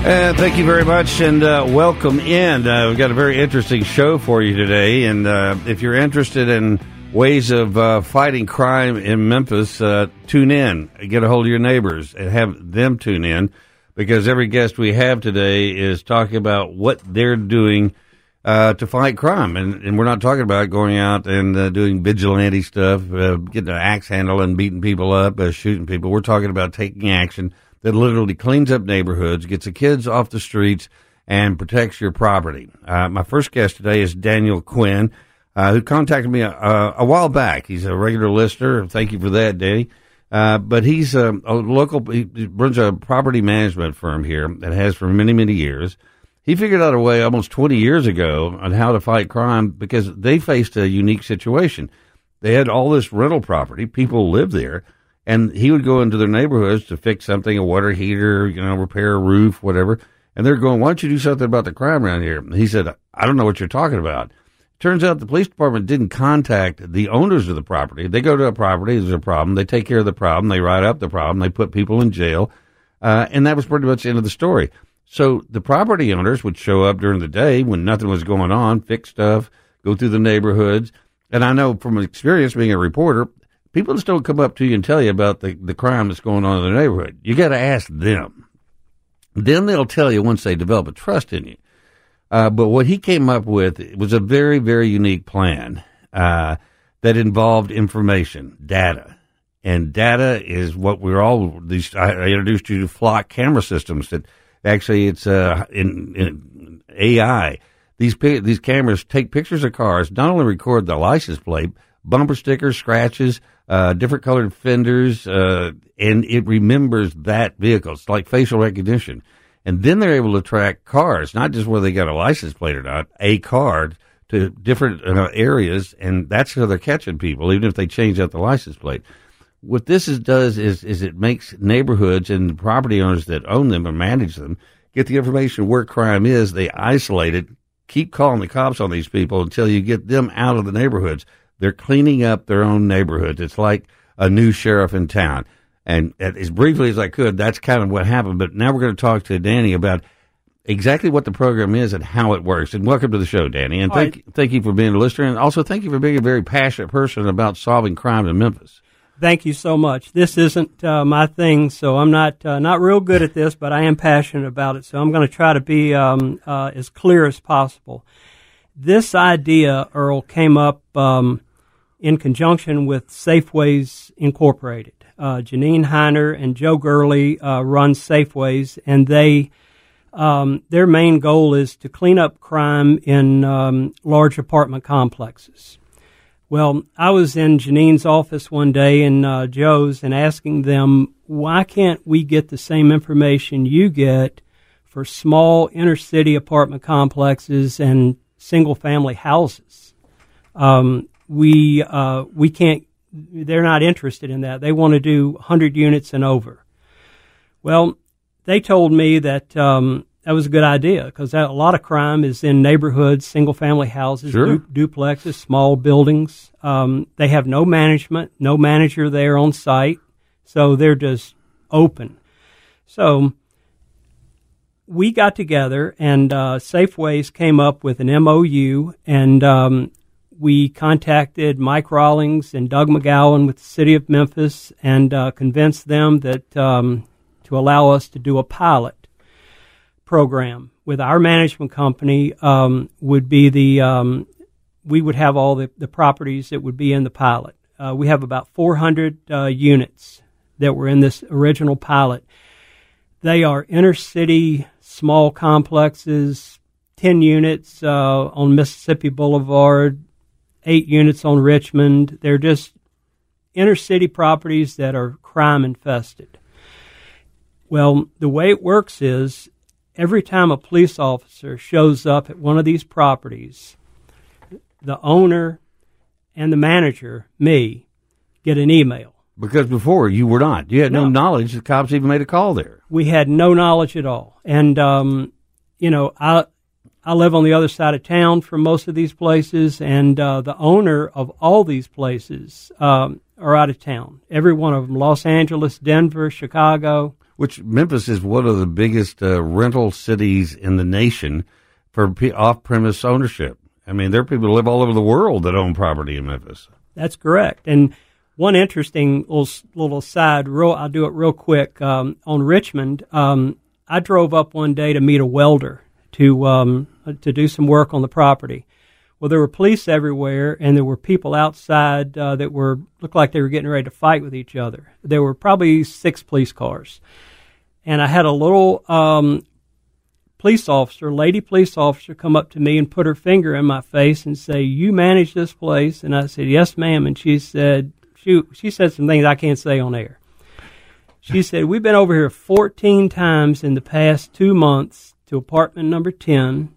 And thank you very much, and uh, welcome in. Uh, we've got a very interesting show for you today. And uh, if you're interested in ways of uh, fighting crime in Memphis, uh, tune in. Get a hold of your neighbors and have them tune in because every guest we have today is talking about what they're doing uh, to fight crime. And, and, we're not talking about going out and doing vigilante stuff, getting an axe handle and beating people up, shooting people. We're talking about taking action that literally cleans up neighborhoods, gets the kids off the streets, and protects your property. Uh, my first guest today is Daniel Quinn, uh, who contacted me a, a, while back. He's a regular listener. Thank you for that, Danny. Uh, but he's a, a, local, he runs a property management firm here that has for many, many years. He figured out a way almost 20 years ago on how to fight crime because they faced a unique situation. They had all this rental property. People lived there and he would go into their neighborhoods to fix something, a water heater, you know, repair a roof, whatever. And they're going, why don't you do something about the crime around here? And he said, I don't know what you're talking about. Turns out the police department didn't contact the owners of the property. They go to a property, there's a problem, they take care of the problem, they write up the problem, they put people in jail, uh, and that was pretty much the end of the story. So the property owners would show up during the day when nothing was going on, fix stuff, go through the neighborhoods. And I know from experience being a reporter, people just don't come up to you and tell you about the, the crime that's going on in the neighborhood. You got to ask them. Then they'll tell you once they develop a trust in you. Uh, but what he came up with was a very, very unique plan uh, that involved information, data. And data is what we're all, these, I introduced you to flock camera systems that actually it's uh, in, in AI. These, these cameras take pictures of cars, not only record the license plate, bumper stickers, scratches, uh, different colored fenders, uh, and it remembers that vehicle. It's like facial recognition. And then they're able to track cars, not just whether they got a license plate or not, a car to different uh, areas, and that's how they're catching people, even if they change out the license plate. What this is, does is, is it makes neighborhoods and property owners that own them and manage them get the information where crime is. They isolate it, keep calling the cops on these people until you get them out of the neighborhoods. They're cleaning up their own neighborhoods. It's like a new sheriff in town. And as briefly as I could, that's kind of what happened. But now we're going to talk to Danny about exactly what the program is and how it works. And welcome to the show, Danny. And thank, right. thank you for being a listener. And also thank you for being a very passionate person about solving crime in Memphis. Thank you so much. This isn't uh, my thing, so I'm not uh, not real good at this, but I am passionate about it. So I'm going to try to be um, uh, as clear as possible. This idea, Earle, came up um, in conjunction with Safeways Incorporated. Uh, Janine Heiner and Joe Gurley uh, run Safeways, and they um, their main goal is to clean up crime in um, large apartment complexes. Well, I was in Janine's office one day and uh, Joe's and asking them, why can't we get the same information you get for small inner city apartment complexes and single family houses? Um, we uh, we can't. They're not interested in that. They want to do 100 units and over. Well, they told me that um, that was a good idea because a lot of crime is in neighborhoods, single family houses, sure. du- duplexes, small buildings. Um, they have no management, no manager there on site, so they're just open. So we got together and uh, Safeways came up with an MOU, and um, we contacted Mike Rallings and Doug McGowen with the city of Memphis and uh, convinced them that um, to allow us to do a pilot program with our management company um, would be the um, we would have all the, the properties that would be in the pilot. Uh, we have about 400 uh, units that were in this original pilot. They are inner city small complexes, 10 units uh, on Mississippi Boulevard, eight units on Richmond. They're just inner city properties that are crime infested. Well, the way it works is every time a police officer shows up at one of these properties, the owner and the manager, me, get an email. Because before you were not. You had no, No. knowledge the cops even made a call there. We had no knowledge at all. And, um, you know, I, I live on the other side of town from most of these places, and uh, the owner of all these places um, are out of town. Every one of them Los Angeles, Denver, Chicago. Which Memphis is one of the biggest uh, rental cities in the nation for off-premise ownership. I mean, there are people who live all over the world that own property in Memphis. That's correct. And one interesting little little side, real I'll do it real quick. Um, on Richmond, um, I drove up one day to meet a welder to um, to do some work on the property. Well, there were police everywhere, and there were people outside uh, that were looked like they were getting ready to fight with each other. There were probably six police cars, and I had a little um, police officer, lady police officer, come up to me and put her finger in my face and say, "You manage this place?" And I said, "Yes, ma'am." And she said, "She she said some things I can't say on air." She said, "We've been over here 14 times in the past two months to apartment number 10,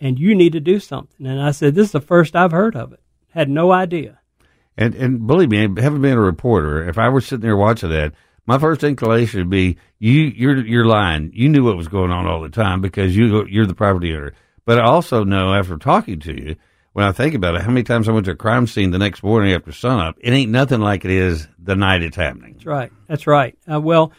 and you need to do something." And I said, "This is the first I've heard of it. Had no idea." And and believe me, having been a reporter, if I were sitting there watching that, my first inclination would be you you're you're lying. You knew what was going on all the time because you you're the property owner. But I also know after talking to you, when I think about it, how many times I went to a crime scene the next morning after sunup, it ain't nothing like it is the night it's happening. That's right. That's right. Uh, well,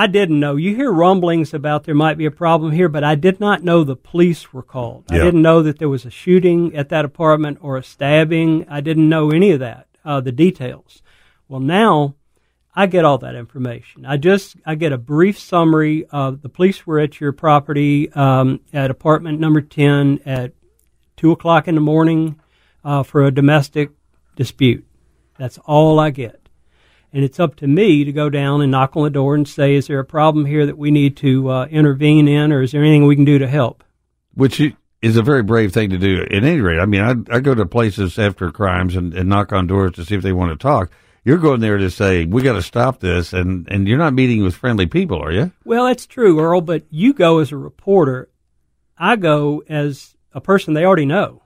I didn't know. You hear rumblings about there might be a problem here, but I did not know the police were called. I didn't know that there was a shooting at that apartment or a stabbing. I didn't know any of that, uh, the details. Well, now I get all that information. I just I get a brief summary of the police were at your property um, at apartment number ten at two o'clock in the morning uh, for a domestic dispute. That's all I get. And it's up to me to go down and knock on the door and say, is there a problem here that we need to uh, intervene in, or is there anything we can do to help? which is a very brave thing to do. At any rate, I mean, I, I go to places after crimes and, and knock on doors to see if they want to talk. You're going there to say we got to stop this, and and you're not meeting with friendly people, are you? Well, that's true, Earle, but you go as a reporter. I go as a person they already know.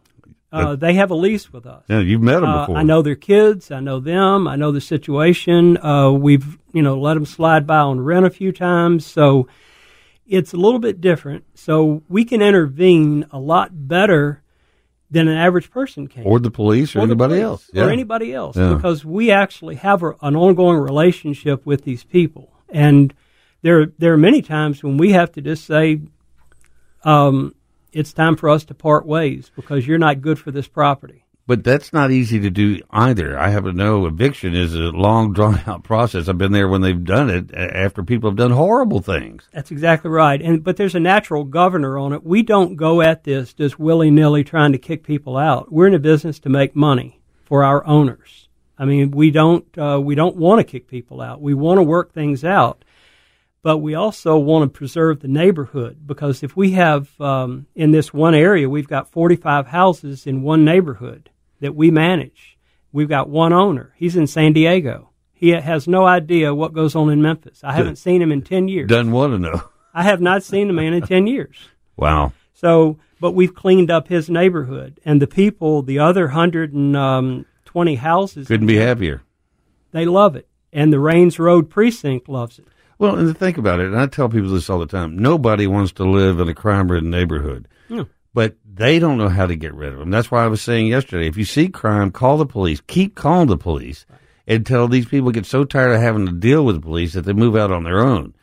Uh, they have a lease with us. Yeah, you've met them Uh, before. I know their kids. I know them. I know the situation. Uh, we've you know let them slide by on rent a few times, so it's a little bit different. So we can intervene a lot better than an average person can, or the police or, Or anybody police, else. or anybody else, Yeah. because we actually have a, an ongoing relationship with these people, and there there are many times when we have to just say. Um, it's time for us to part ways because you're not good for this property. But that's not easy to do either. I happen to know eviction is a long, drawn out process. I've been there when they've done it after people have done horrible things. That's exactly right. And but there's a natural governor on it. We don't go at this just willy nilly trying to kick people out. We're in a business to make money for our owners. I mean, we don't uh, we don't want to kick people out. We want to work things out, but we also want to preserve the neighborhood because if we have um, in this one area, we've got 45 houses in one neighborhood that we manage. We've got one owner. He's in San Diego. He has no idea what goes on in Memphis. I haven't seen him in 10 years. Doesn't want to know. I have not seen the man in 10 years. Wow. So, but we've cleaned up his neighborhood, and the people, the other 120 houses, Couldn't be happier. they love it. And the Raines Road precinct loves it. Well, and think about it, and I tell people this all the time nobody wants to live in a crime ridden neighborhood. No. But they don't know how to get rid of them. That's why I was saying yesterday if you see crime, call the police. Keep calling the police until these people get so tired of having to deal with the police that they move out on their own.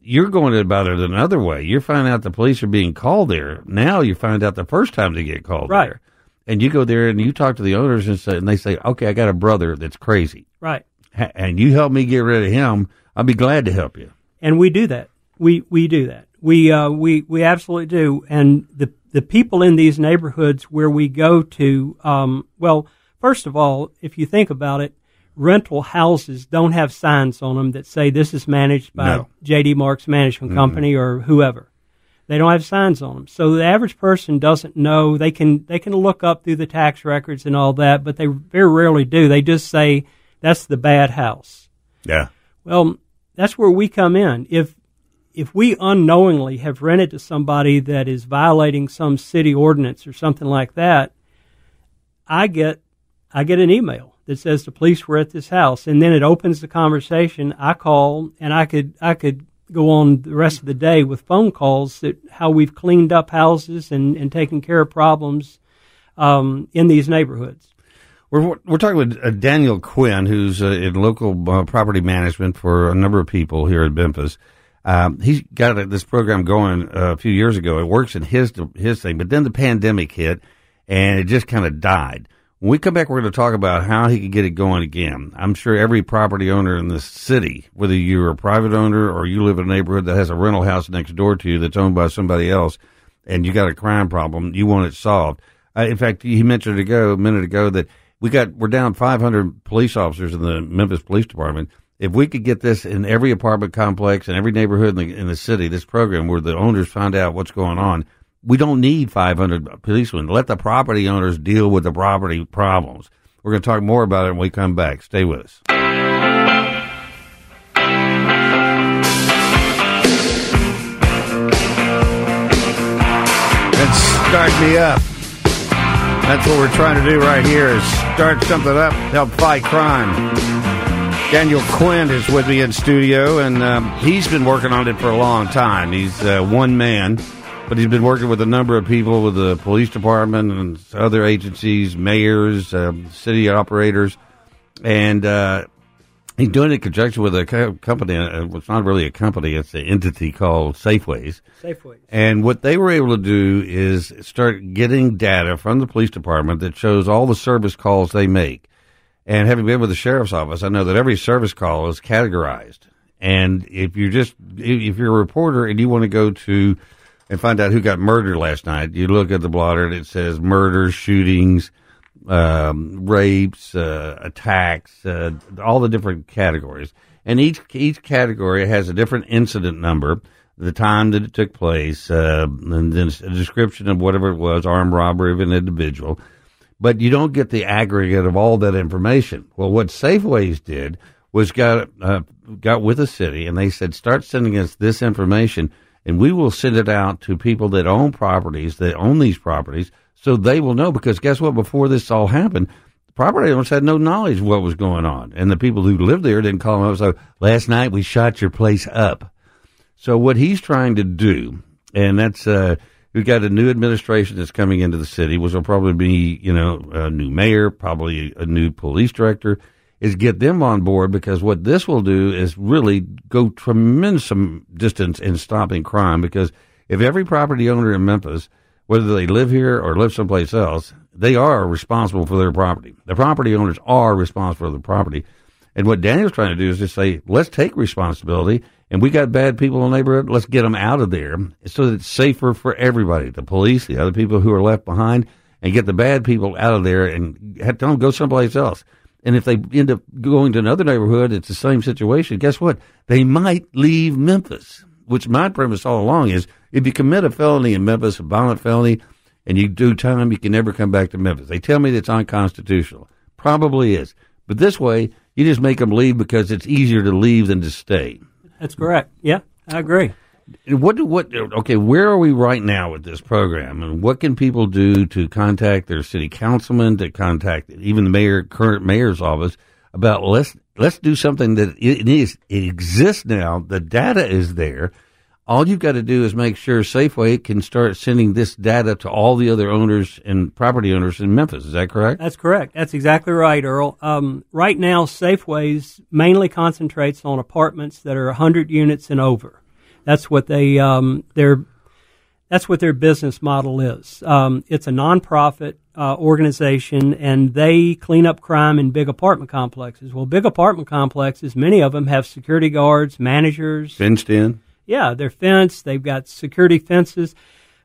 You're going about it another way. You're finding out the police are being called there. Now you find out the first time they get called Right. there. And you go there and you talk to the owners and say, and they say, okay, I got a brother that's crazy. Right. And you help me get rid of him. I'll be glad to help you. And we do that. We, we do that. We, uh, we, we absolutely do. And the, the people in these neighborhoods where we go to, um, well, first of all, if you think about it, rental houses don't have signs on them that say this is managed by No. JD Marks Management Company or whoever. They don't have signs on them. So the average person doesn't know. They can they can look up through the tax records and all that, but they very rarely do. They just say that's the bad house. Yeah. Well, that's where we come in. If if we unknowingly have rented to somebody that is violating some city ordinance or something like that, I get I get an email that says the police were at this house, and then it opens the conversation. I call, and I could I could go on the rest of the day with phone calls that how we've cleaned up houses and, and taken care of problems um, in these neighborhoods. We're, we're talking with uh, Daniel Quinn, who's uh, in local uh, property management for a number of people here in Memphis. Um, he's got this program going uh, a few years ago. It works in his his thing, but then the pandemic hit, and it just kind of died. When we come back, we're going to talk about how he can get it going again. I'm sure every property owner in this city, whether you're a private owner or you live in a neighborhood that has a rental house next door to you that's owned by somebody else, and you got a crime problem, you want it solved. Uh, in fact, he mentioned ago, a minute ago that we got we're down 500 police officers in the Memphis Police Department. If we could get this in every apartment complex and every neighborhood in the, in the city, this program where the owners find out what's going on, we don't need 500 policemen. Let the property owners deal with the property problems. We're going to talk more about it when we come back. Stay with us. Start me up. That's what we're trying to do right here is start something up, help fight crime. Daniel Quinn is with me in studio, and um, he's been working on it for a long time. He's uh, one man but he's been working with a number of people with the police department and other agencies, mayors, um, city operators, and uh, he's doing it in conjunction with a co- company. Uh, it's not really a company; it's an entity called Safeways. Safeways. And what they were able to do is start getting data from the police department that shows all the service calls they make. And having been with the sheriff's office, I know that every service call is categorized. And if you're just if you're a reporter and you want to go to and find out who got murdered last night. You look at the blotter and it says murders, shootings, um, rapes, uh, attacks, uh, all the different categories. And each each category has a different incident number, the time that it took place, uh, and then a description of whatever it was, armed robbery of an individual. But you don't get the aggregate of all that information. Well, what Safeways did was got uh, got with the city, and they said, start sending us this information and we will send it out to people that own properties, that own these properties, so they will know. Because guess what? Before this all happened, the property owners had no knowledge of what was going on, and the people who lived there didn't call them up. So last night we shot your place up. So what he's trying to do, and that's uh, we've got a new administration that's coming into the city, which will probably be you know a new mayor, probably a new police director is get them on board because what this will do is really go tremendous distance in stopping crime because if every property owner in Memphis, whether they live here or live someplace else, they are responsible for their property. The property owners are responsible for the property. And what Daniel's trying to do is just say, let's take responsibility. And we got bad people in the neighborhood. Let's get them out of there so that it's safer for everybody, the police, the other people who are left behind, and get the bad people out of there and tell them go someplace else. And if they end up going to another neighborhood, it's the same situation. Guess what? They might leave Memphis, which my premise all along is if you commit a felony in Memphis, a violent felony, and you do time, you can never come back to Memphis. They tell me that's unconstitutional. Probably is. But this way, you just make them leave because it's easier to leave than to stay. That's correct. Yeah, I agree. What do what? Okay, where are we right now with this program, and what can people do to contact their city councilman, to contact even the mayor, current mayor's office about let's let's do something that it is it exists now. The data is there. All you've got to do is make sure Safeway can start sending this data to all the other owners and property owners in Memphis. Is that correct? That's correct. That's exactly right, Earle. Um, right now, Safeways mainly concentrates on apartments that are 100 units and over. That's what they um, their that's what their business model is. Um, it's a nonprofit uh, organization, and they clean up crime in big apartment complexes. Well, big apartment complexes, many of them have security guards, managers, fenced in. Yeah, they're fenced. They've got security fences,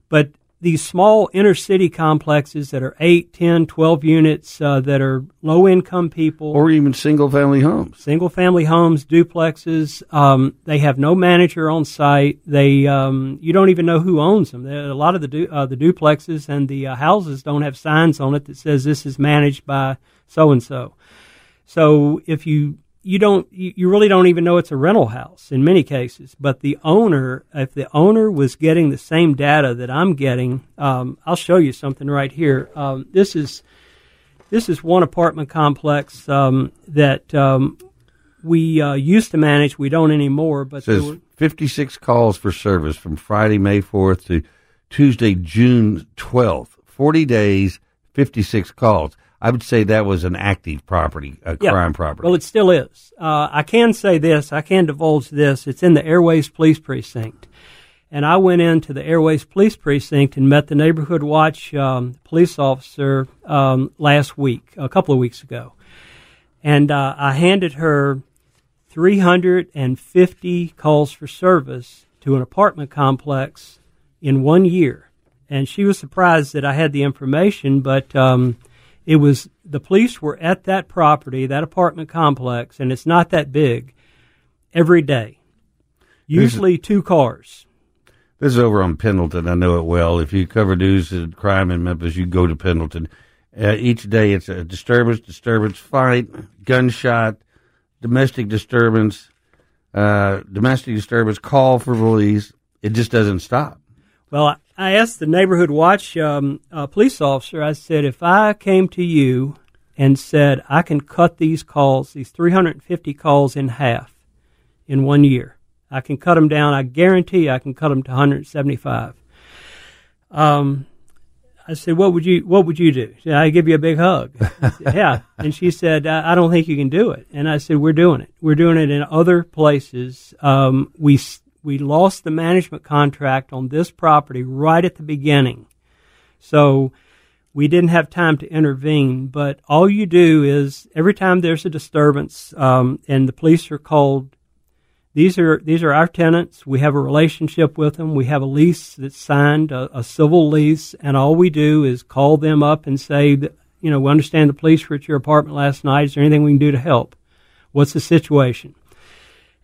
but these small inner city complexes that are 8, 10, 12 units uh, that are low income people. Or even single family homes. Single family homes, duplexes. Um, they have no manager on site. They um, You don't even know who owns them. A lot of the, du- uh, the duplexes and the uh, houses don't have signs on it that says this is managed by so and so. So if you you don't you really don't even know it's a rental house in many cases but the owner if the owner was getting the same data that i'm getting um, i'll show you something right here um, this is this is one apartment complex um, that um, we uh, used to manage. We don't anymore. But says were- 56 calls for service from Friday, May 4th to Tuesday, June 12th. 40 days, 56 calls. I would say that was an active property, a Yeah. crime property. Well, it still is. Uh, I can say this. I can divulge this. It's in the Airways Police Precinct. And I went into the Airways Police Precinct and met the Neighborhood Watch um, police officer um, last week, a couple of weeks ago. And uh, I handed her 350 calls for service to an apartment complex in one year. And she was surprised that I had the information, but um, it was the police were at that property, that apartment complex, and it's not that big, every day. Usually two cars. This is over on Pendleton. I know it well. If you cover news and crime in Memphis, you go to Pendleton. Uh, each day it's a disturbance, disturbance, fight, gunshot, domestic disturbance, uh, domestic disturbance, call for police. It just doesn't stop. Well, I- asked the neighborhood watch um, uh, police officer, I said, if I came to you and said, I can cut these calls, these 350 calls in half in one year, I can cut them down. I guarantee I can cut them to 175. Um, I said, "What would you What would you do?" She said, "I give you a big hug." Said, yeah, and she said, I, "I don't think you can do it." And I said, "We're doing it. We're doing it in other places. Um, we we lost the management contract on this property right at the beginning, so we didn't have time to intervene. But all you do is every time there's a disturbance um, and the police are called these are these are our tenants. We have a relationship with them. We have a lease that's signed, a, a civil lease, and all we do is call them up and say that you know we understand the police were at your apartment last night. Is there anything we can do to help? What's the situation?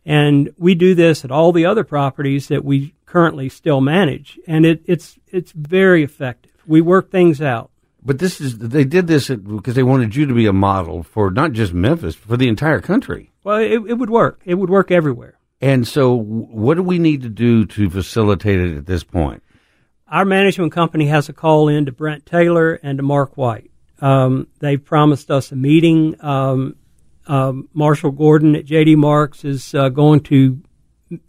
And we do this at all the other properties that we currently still manage, and it, it's it's very effective. We work things out. But this is they did this at- because they wanted you to be a model for not just Memphis, for the entire country. Well, it, it would work. It would work everywhere. And so, what do we need to do to facilitate it at this point? our management company has a call in to Brent Taylor and to Mark White. Um, they've promised us a meeting. Um, um, Marshall Gordon at JD Marks is uh, going to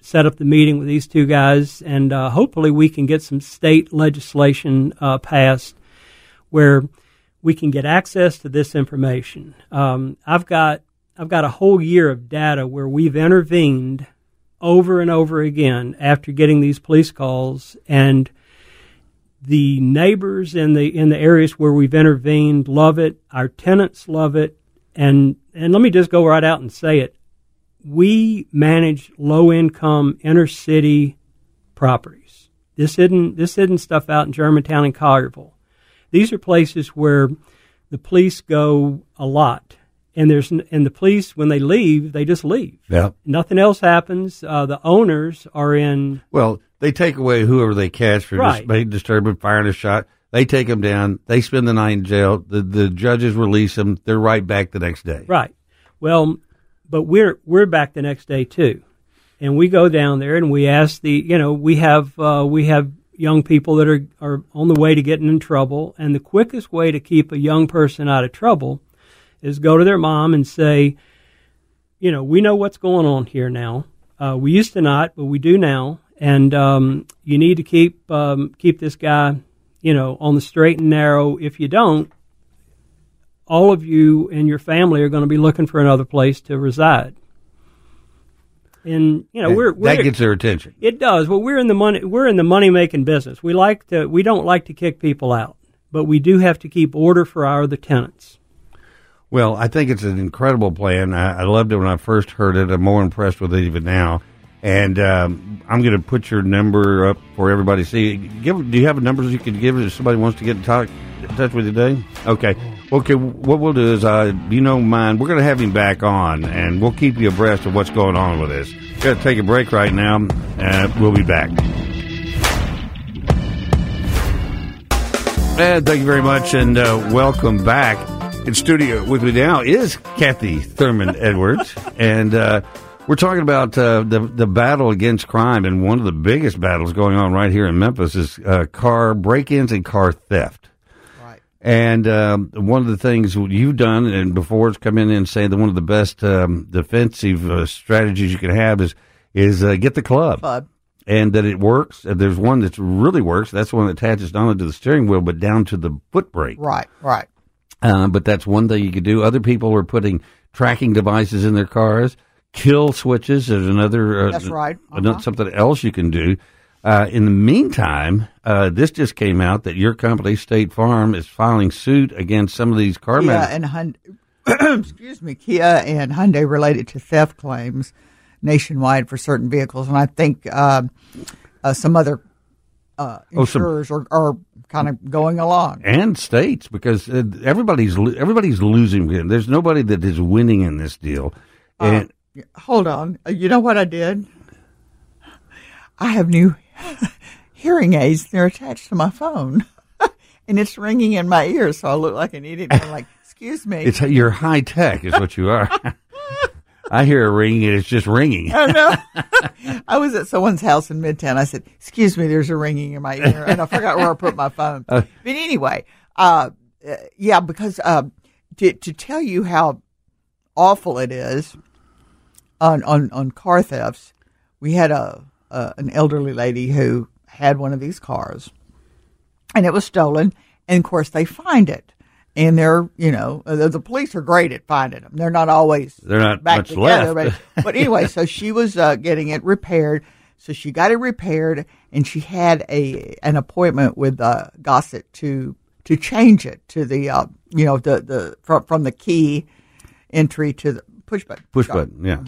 set up the meeting with these two guys, and uh, hopefully we can get some state legislation uh, passed where we can get access to this information. Um, I've got I've got a whole year of data where we've intervened over and over again after getting these police calls and the neighbors in the in the areas where we've intervened love it. Our tenants love it, and and let me just go right out and say it: we manage low income inner city properties. This isn't this isn't stuff out in Germantown and Collierville. These are places where the police go a lot, and there's and the police when they leave, they just leave. Yeah. Nothing else happens. Uh, the owners are in Well, they take away whoever they catch for Right. making disturbance, firing a shot. They take them down. They spend the night in jail. The the judges release them. They're right back the next day. Right. Well, but we're we're back the next day too, and we go down there and we ask the you know we have uh, we have young people that are are on the way to getting in trouble, and the quickest way to keep a young person out of trouble is go to their mom and say, you know, we know what's going on here now. Uh, we used to not, but we do now, and um, you need to keep um, keep this guy, you know, on the straight and narrow. If you don't, all of you and your family are going to be looking for another place to reside. And you know, we're, we're that gets their attention. it does. Well, we're in the money we're in the money making business. We like to we don't like to kick people out, but we do have to keep order for our other tenants. Well, I think it's an incredible plan. I, I loved it when I first heard it. I'm more impressed with it even now. And um, I'm going to put your number up for everybody to see. Give, do you have numbers you could give if somebody wants to get in touch, in touch with you today? Okay. Okay. What we'll do is, uh, you know, mine. We're going to have him back on, and we'll keep you abreast of what's going on with this. Got to take a break right now, and we'll be back. And thank you very much, and uh, welcome back. In studio with me now is Kathy Thurmond-Edwards, and uh, we're talking about uh, the the battle against crime. And one of the biggest battles going on right here in Memphis is uh, car break-ins and car theft. Right. And um, one of the things you've done, and before it's come in and say that one of the best um, defensive uh, strategies you can have is is uh, get the club. Club. And that it works. There's one that really works. That's the one that attaches not only to the steering wheel but down to the foot brake. Right, right. Uh, but that's one thing you could do. Other people are putting tracking devices in their cars. Kill switches is another. Uh, That's right. Uh-huh. Something else you can do. Uh, in the meantime, uh, this just came out that your company, State Farm, is filing suit against some of these car Kia and Hyundai, excuse me, Kia and Hyundai related to theft claims nationwide for certain vehicles, and I think uh, uh, some other uh, Oh, some- insurers are, are kind of going along. and states because uh, everybody's everybody's losing. There's nobody that is winning in this deal. And Hold on, Uh, you know what I did? I have new hearing aids. They're attached to my phone, and it's ringing in my ears, so I look like an idiot. I'm like, excuse me. it's you're high tech, is what you are. I hear a ring and it's just ringing. I know. I was at someone's house in Midtown. I said, "Excuse me, there's a ringing in my ear," and I forgot where I put my phone. but anyway, uh, uh, yeah, because uh, to to tell you how awful it is on on, on car thefts, we had a, a an elderly lady who had one of these cars, and it was stolen, and of course they find it. And they're, you know, uh, the, the police are great at finding them. They're not always They're not back much together, but but anyway, so she was uh, getting it repaired. So she got it repaired, and she had a an appointment with uh, Gossett to to change it to the uh, you know the the from from the key entry to the push button. Push button, yeah.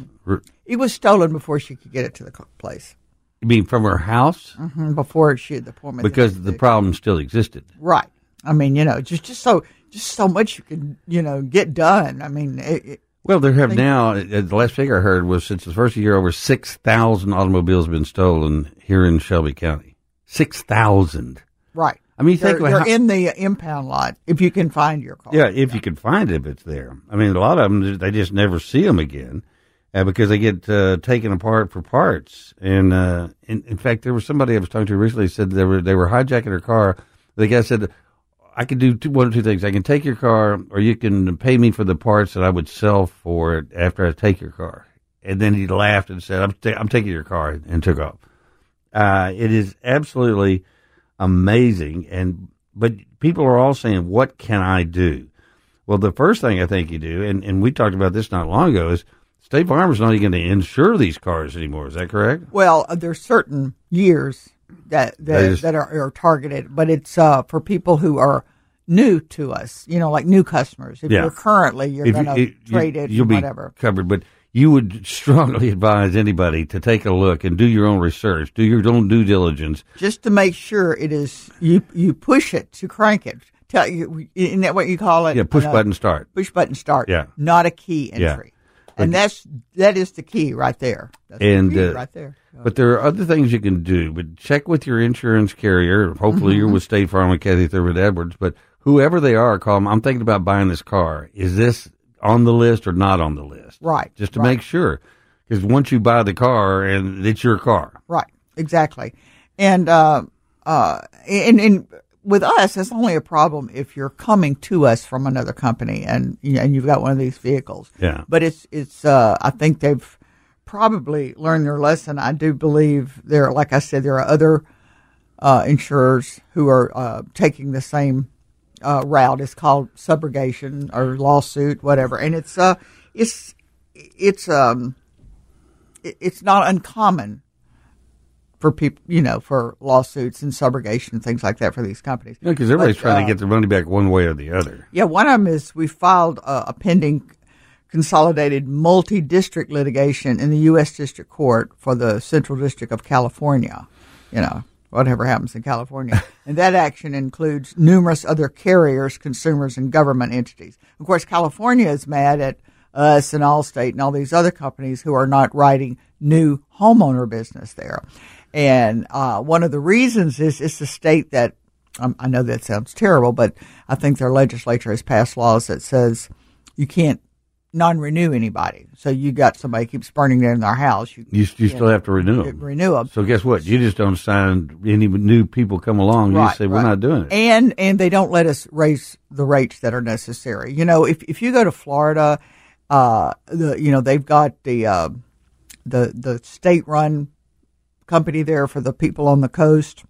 It was stolen before she could get it to the place. You mean from her house? Mhm, Before she had the appointment. Because the problem still existed. right. I mean, you know, just just so just so much you can you know get done. I mean, it, it, Well, there have now, uh, the last figure I heard was since the first year, over 6,000 automobiles have been stolen here in Shelby County. 6,000. right. I mean, you They're, think about they're how- in the impound lot if you can find your car. Yeah, if you can find it, if it's there. I mean, a lot of them, they just never see them again uh, because they get uh, taken apart for parts. And uh, in, in fact, there was somebody I was talking to recently said they were they were hijacking her car. The guy said, "I can do two, one or two things. I can take your car, or you can pay me for the parts that I would sell for it after I take your car." And then he laughed and said, "I'm ta- I'm taking your car," and took off. Uh, it is absolutely amazing. And but people are all saying, "What can I do?" Well, the first thing I think you do, and, and we talked about this not long ago, is State Farm is not even going to insure these cars anymore. Is that correct? Well, uh, there's certain years that That that, is- that are, are targeted, but it's uh, for people who are new to us. You know, like new customers. If Yeah. you're currently, you're going you- to you- trade it, you'll and be covered. But you would strongly advise anybody to take a look and do your own research, do your own due diligence. Just to make sure it is you. You push it to crank it. Tell you, isn't that what you call it? Yeah, push Uh, button start. Push button start. Yeah. not a key Yeah. And that's that is the key right there. That's the And, key uh, right there. But there are other things you can do. But check with your insurance carrier. Hopefully, you're with State Farm and Kathy Thurmond-Edwards. But whoever they are, call them. I'm thinking about buying this car. Is this on the list or not on the list? Right, Just to right. make sure. Because once you buy the car and it's your car. Right, exactly. And uh, uh, and, and with us, it's only a problem if you're coming to us from another company and and you've got one of these vehicles. Yeah. But it's it's. Uh, I think they've probably learned their lesson. I do believe there, like I said, there are other uh, insurers who are uh, taking the same uh, route. It's called subrogation or lawsuit, whatever. And it's uh, it's it's um, it's not uncommon for people, you know, for lawsuits and subrogation and things like that for these companies. Yeah, Because everybody's But, trying uh, to get their money back one way or the other. Yeah, one of them is we filed a, a pending consolidated multi-district litigation in the U.S. District Court for the Central District of California. You know, whatever happens in California, and that action includes numerous other carriers, consumers, and government entities. Of course, California is mad at us and Allstate and all these other companies who are not writing new homeowner business there. And uh, one of the reasons is it's a state that um, I know that sounds terrible, but I think their legislature has passed laws that says you can't non-renew anybody. So you got somebody keeps burning down their house, you, You, you still have to renew them. renew them. So guess what? You just don't sign any new people come along. You Right, just say we're right. not doing it. and and they don't let us raise the rates that are necessary. You know, if if you go to Florida, uh, the you know they've got the uh, the the state run company there for the people on the coast,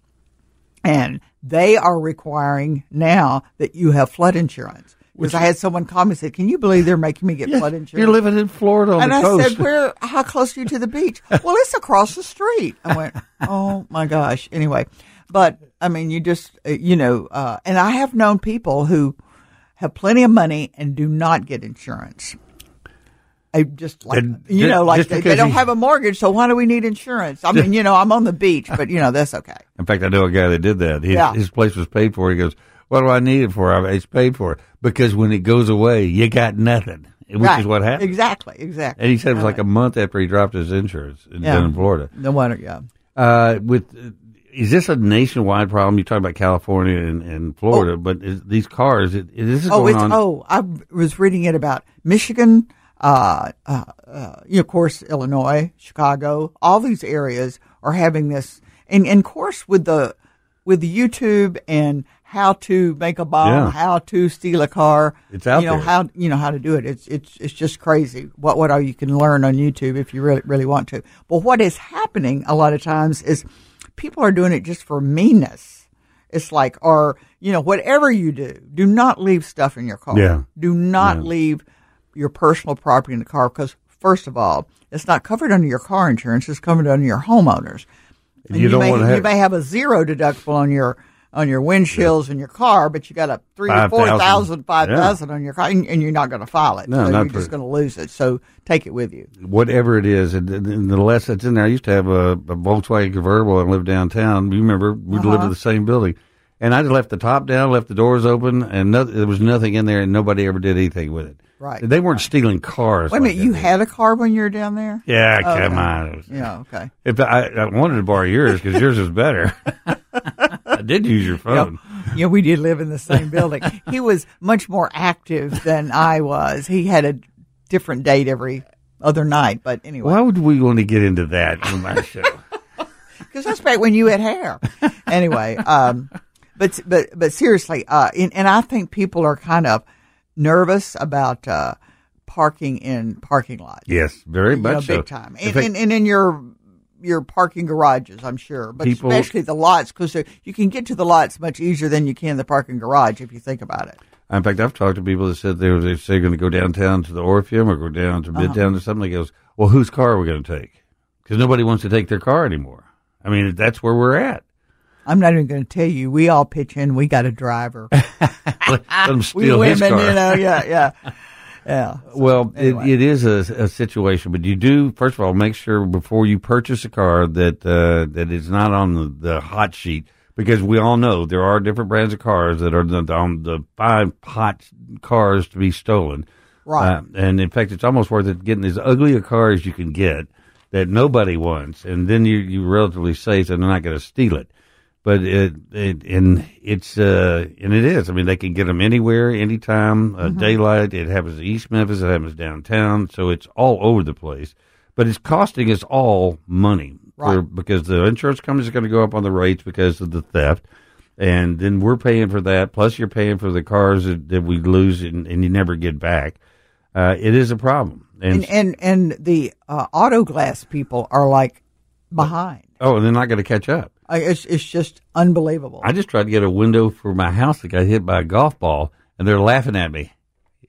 and they are requiring now that you have flood insurance. Because I had someone call me and said, "Can you believe they're making me get flood insurance?" You're living in Florida on and I coast. said, "Where? How close are you to the beach?" well, it's across the street. I went, "Oh my gosh!" Anyway, but I mean, you just uh, you know, uh, and I have known people who have plenty of money and do not get insurance. I just like And you know, like they, they don't have a mortgage, so why do we need insurance? I mean, you know, I'm on the beach, but you know that's okay. In fact, I know a guy that did that. His, Yeah. his place was paid for. He goes, "What do I need it for? I- It's paid for because when it goes away, you got nothing." Which right. is what happened. Exactly, exactly. And he said it was like a month after he dropped his insurance in, Yeah. in Florida. No wonder, yeah. Uh, with uh, is this a nationwide problem? You talk about California and, and Florida, but is, these cars, it, this is Oh, going it's on. oh, I was reading it about Michigan, uh, uh, uh, of course, Illinois, Chicago, all these areas are having this, and, and of course, with the with the YouTube and how to make a bomb, Yeah. how to steal a car, It's out you know there. how you know how to do it. It's it's it's just crazy. What what all you can learn on YouTube if you really really want to. But what is happening a lot of times is people are doing it just for meanness. It's like, or you know, whatever you do, do not leave stuff in your car. Yeah. Do not leave your personal property in the car because, first of all, it's not covered under your car insurance. It's covered under your homeowners. And You don't may, wanna have- you may have a zero deductible on your on your windshields in your car, but you got a three to Five four thousand. five thousand on your car, and, and you're not going to file it. No, so you're just going to lose it. So take it with you. whatever it is, and, and the less that's in there. I used to have a, a Volkswagen convertible and lived downtown. You remember we Uh-huh. lived in the same building, and I just left the top down, left the doors open, and no, there was nothing in there, and nobody ever did anything with it. Right. They weren't stealing cars. Wait a like minute, you had a car when you were down there? Yeah, Oh, come okay. on. Yeah, okay. If I, I wanted to borrow yours because yours is better. I did use your phone. Yeah, we did live in the same building. he was much more active than I was. He had a different date every other night. But anyway, Why would we want to get into that on my show? because that's back when you had hair. anyway, um, but but but seriously, uh, and, and I think people are kind of nervous about uh, parking in parking lots. yes, very you much know, so. big time, and, fact, and, and in your your parking garages, I'm sure, but People- especially the lots because you can get to the lots much easier than you can the parking garage if you think about it. In fact, I've talked to people that said they were they say going to go downtown to the Orpheum or go down to Uh-huh. Midtown or something. Goes, well, whose car are we going to take? Because nobody wants to take their car anymore. I mean, that's where we're at. I'm not even going to tell you. We all pitch in. We got a driver. Let them we steal his women, car. you know, yeah, yeah, yeah. Well, anyway. it, it is a, a situation, but you do first of all make sure before you purchase a car that uh, that it's not on the, the hot sheet because we all know there are different brands of cars that are the, on the five hot cars to be stolen. Right. Uh, and in fact, it's almost worth it getting as ugly a car as you can get that nobody wants, and then you you relatively safe and they're not going to steal it. But it, it and it's uh and it is. I mean, they can get them anywhere, anytime, uh, daylight. It happens in East Memphis. It happens downtown. So it's all over the place. But it's costing us all money for, Right. because the insurance companies are going to go up on the rates because of the theft, and then we're paying for that. Plus, you're paying for the cars that, that we lose and, and you never get back. Uh, it is a problem. And, And and and the uh, auto glass people are like behind. oh, and they're not going to catch up. Uh, It's it's just unbelievable. I just tried to get a window for my house that got hit by a golf ball, and they're laughing at me.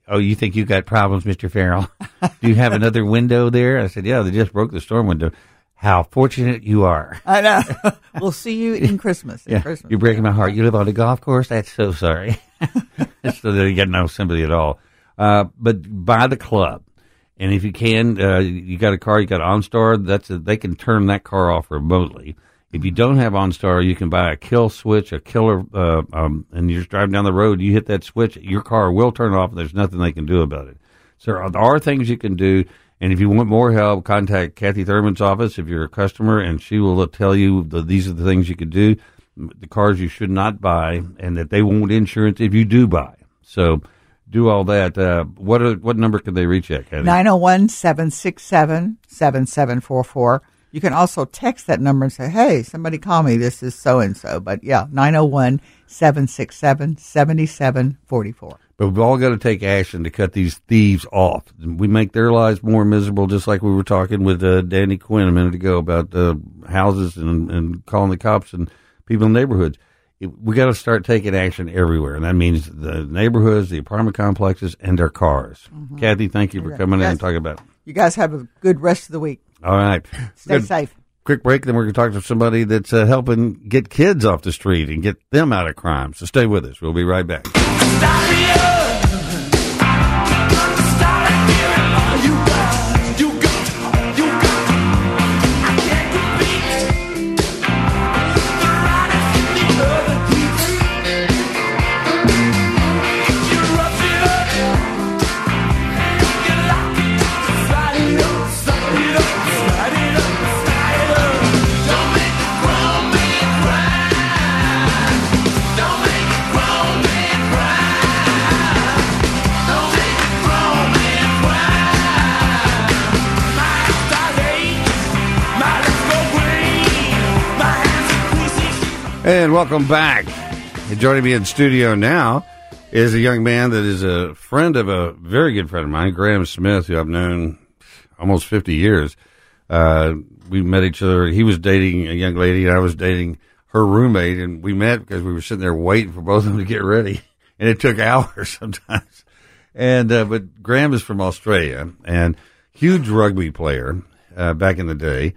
Oh, you think you got problems, Mr. Farrell? Do you have another window there? I said, Yeah, they just broke the storm window. How fortunate you are. I know. we'll see you in Christmas. in Yeah, Christmas. you're breaking my heart. You live on a golf course? That's so sorry. so they get no sympathy at all. Uh, but buy the club. And if you can, uh, you got a car, you got OnStar, that's a, they can turn that car off remotely. If you don't have OnStar, you can buy a kill switch, a killer, uh, um, and you're just driving down the road, you hit that switch, your car will turn off, and there's nothing they can do about it. So there are, things you can do. And if you want more help, contact Kathy Thurmond's office if you're a customer, and she will tell you the, these are the things you could do, the cars you should not buy, and that they won't insurance if you do buy. So do all that, uh, what are, what number can they reach at, Kathy? 901 767 7744. You can also text that number and say, hey, somebody call me. This is so and so. But yeah, 901 767 7744. But we've all got to take action to cut these thieves off. We make their lives more miserable, just like we were talking with uh, Danny Quinn a minute ago about uh, houses and, and calling the cops and people in neighborhoods. It, we got to start taking action everywhere, and that means the neighborhoods, the apartment complexes, and their cars. Kathy, thank you for Okay. coming in and talking about it. You guys have a good rest of the week. All right. Stay Good. safe. Quick break, then we're going to talk to somebody that's uh, helping get kids off the street and get them out of crime. So stay with us. We'll be right back. And welcome back. And joining me in studio now is a young man that is a friend of a very good friend of mine, Graham Smith, who I've known almost 50 years. Uh, we met each other. He was dating a young lady, and I was dating her roommate, and we met because we were sitting there waiting for both of them to get ready, and it took hours sometimes. And uh, but Graham is from Australia and huge rugby player uh, back in the day.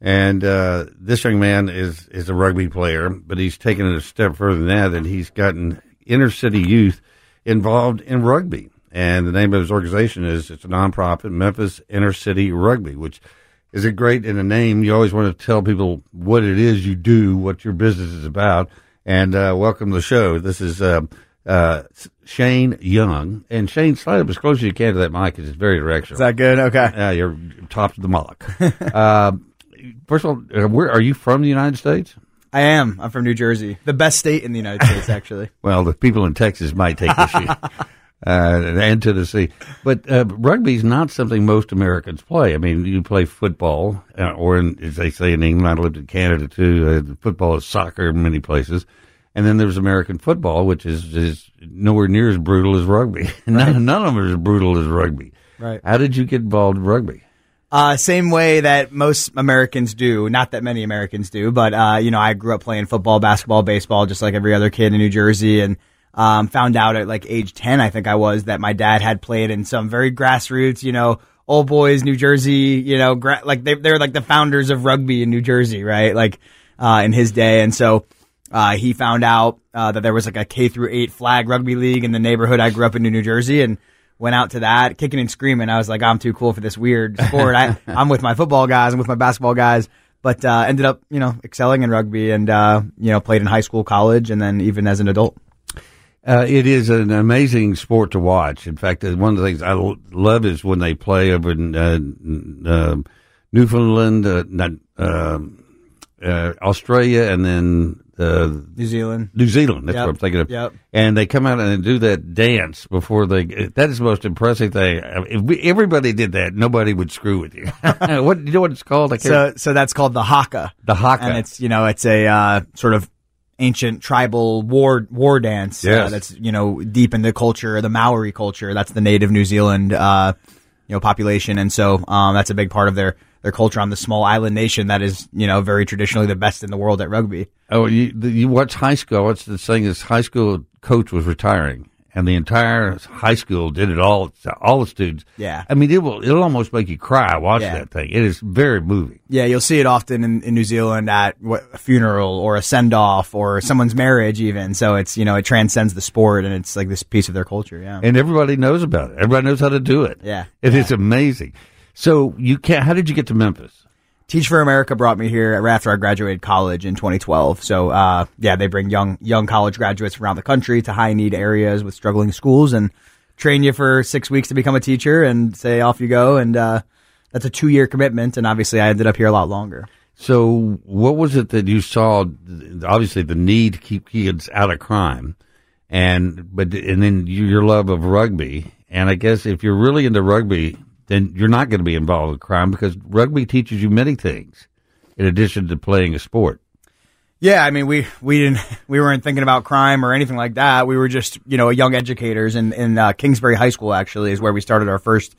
And uh, this young man is is a rugby player, but he's taken it a step further than that, and he's gotten inner city youth involved in rugby. And the name of his organization is it's a nonprofit, Memphis Inner City Rugby, which is a great in a name. You always want to tell people what it is you do, what your business is about. And uh, welcome to the show. This is uh, uh, Shane Young, and Shane, slide up as close as you can to that mic because it's very directional. Is that good? Okay. Yeah, you're top of the mock. first of all, uh, where are you from? The United States? I am. I'm from New Jersey, the best state in the United States, actually. Well, the people in Texas might take issue, uh, and Tennessee, but uh, rugby's not something most Americans play. I mean, you play football, uh, or in, as they say in England, I lived in Canada too. Uh, football is soccer in many places, and then there's American football, which is, is nowhere near as brutal as rugby. none, none of them are as brutal as rugby. Right. How did you get involved in rugby? Uh, same way that most Americans do. Not that many Americans do, but uh, you know, I grew up playing football, basketball, baseball, just like every other kid in New Jersey, and um, found out at like age ten, I think I was, that my dad had played in some very grassroots, you know, old boys, New Jersey, you know, gra- like they they're like the founders of rugby in New Jersey, right? Like uh, in his day, and so. Uh, he found out uh, that there was like a K through eight flag rugby league in the neighborhood I grew up in, New Jersey, and went out to that, kicking and screaming. I was like, I'm too cool for this weird sport. I, I'm with my football guys, I'm with my basketball guys, but uh, ended up, you know, excelling in rugby and, uh, you know, played in high school, college, and then even as an adult. Uh, it is an amazing sport to watch. In fact, uh, one of the things I l- love is when they play over in uh, uh, Newfoundland, uh, not, um uh, Australia, and then uh, New Zealand. New Zealand. That's Yep. what I'm thinking of. Yep. And they come out and do that dance before they. That is the most impressive thing. If we, everybody did that, nobody would screw with you. what you know what it's called? So, so that's called the haka. the haka. And it's, you know, it's a, uh, sort of ancient tribal war, war dance. Yes. Uh, that's, you know, deep in the culture, the Maori culture. That's the native New Zealand, uh, you know, population. And so, um, that's a big part of their, their culture on the small island nation that is, you know, very traditionally the best in the world at rugby. Oh, you you watch high school. What's the thing is high school coach was retiring, and the entire high school did it all. All the students. Yeah. I mean, it will. It'll almost make you cry watching Yeah. that thing. It is very moving. Yeah, you'll see it often in, in New Zealand at what, a funeral or a send off or someone's marriage, even. So it's you know it transcends the sport and it's like this piece of their culture. Yeah. and everybody knows about it. Everybody knows how to do it. Yeah. it is amazing. So you can How did you get to Memphis? Teach for America brought me here right after I graduated college in 2012. So uh, yeah, they bring young young college graduates from around the country to high need areas with struggling schools and train you for six weeks to become a teacher and say off you go. And uh, that's a two year commitment. And obviously, I ended up here a lot longer. So what was it that you saw? Obviously, the need to keep kids out of crime. and but and then your love of rugby. And I guess if you're really into rugby, then you're not going to be involved with crime because rugby teaches you many things in addition to playing a sport. Yeah, I mean, we we didn't we weren't thinking about crime or anything like that. We were just you know young educators, and in uh, Kingsbury High School actually is where we started our first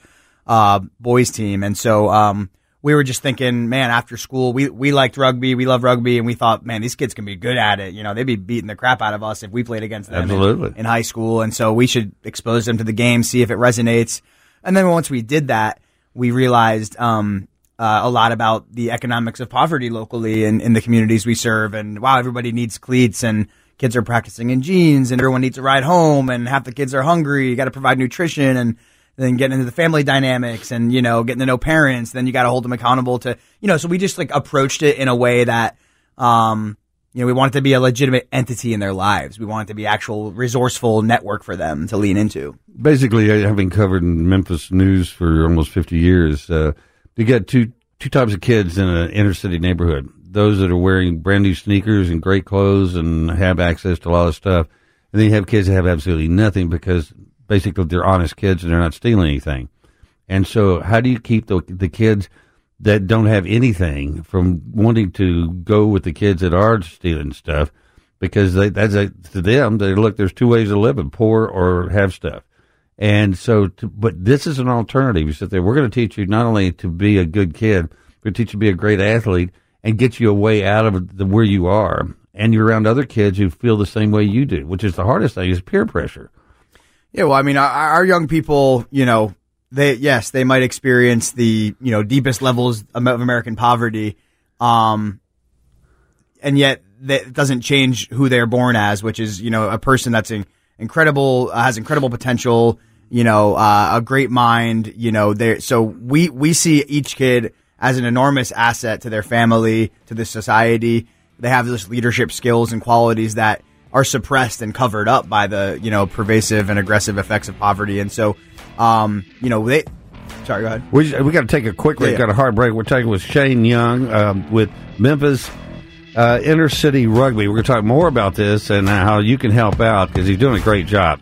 uh, boys team, and so um, we were just thinking, man, after school, we we liked rugby, we love rugby, and we thought, man, these kids can be good at it. You know, they'd be beating the crap out of us if we played against them Absolutely. In, in high school, and so we should expose them to the game, see if it resonates. And then once we did that, we realized um, uh, a lot about the economics of poverty locally in, in the communities we serve. And wow, everybody needs cleats and kids are practicing in jeans and everyone needs a ride home and half the kids are hungry. You got to provide nutrition and then getting into the family dynamics and, you know, getting to know parents. Then you got to hold them accountable to, you know, so we just like approached it in a way that, um, you know, we want it to be a legitimate entity in their lives. We want it to be actual resourceful network for them to lean into. Basically, uh, having covered Memphis news for almost 50 years, uh, you get two two types of kids in an inner city neighborhood. Those that are wearing brand new sneakers and great clothes and have access to a lot of stuff. And then you have kids that have absolutely nothing because basically they're honest kids and they're not stealing anything. And so how do you keep the, the kids that don't have anything from wanting to go with the kids that are stealing stuff? Because they, that's a, to them, they look, there's two ways of living, poor or have stuff. And so, to, but this is an alternative. You sit there, we're going to teach you not only to be a good kid, we're teach you to be a great athlete and get you a way out of the, where you are. And you're around other kids who feel the same way you do, which is the hardest thing is peer pressure. Yeah, well, I mean, our, our young people, you know, they yes, they might experience the you know deepest levels of American poverty, um, and yet that doesn't change who they're born as, which is you know a person that's in, incredible, uh, has incredible potential, you know, uh, a great mind, you know. There, so we we see each kid as an enormous asset to their family, to the society. They have those leadership skills and qualities that are suppressed and covered up by the you know pervasive and aggressive effects of poverty. And so, um, you know, they. Sorry, go ahead. We we got to take a quick. We've Yeah, got a hard break. We're taking with Shane Young um, with Memphis uh, Inner City Rugby. We're going to talk more about this and how you can help out because he's doing a great job.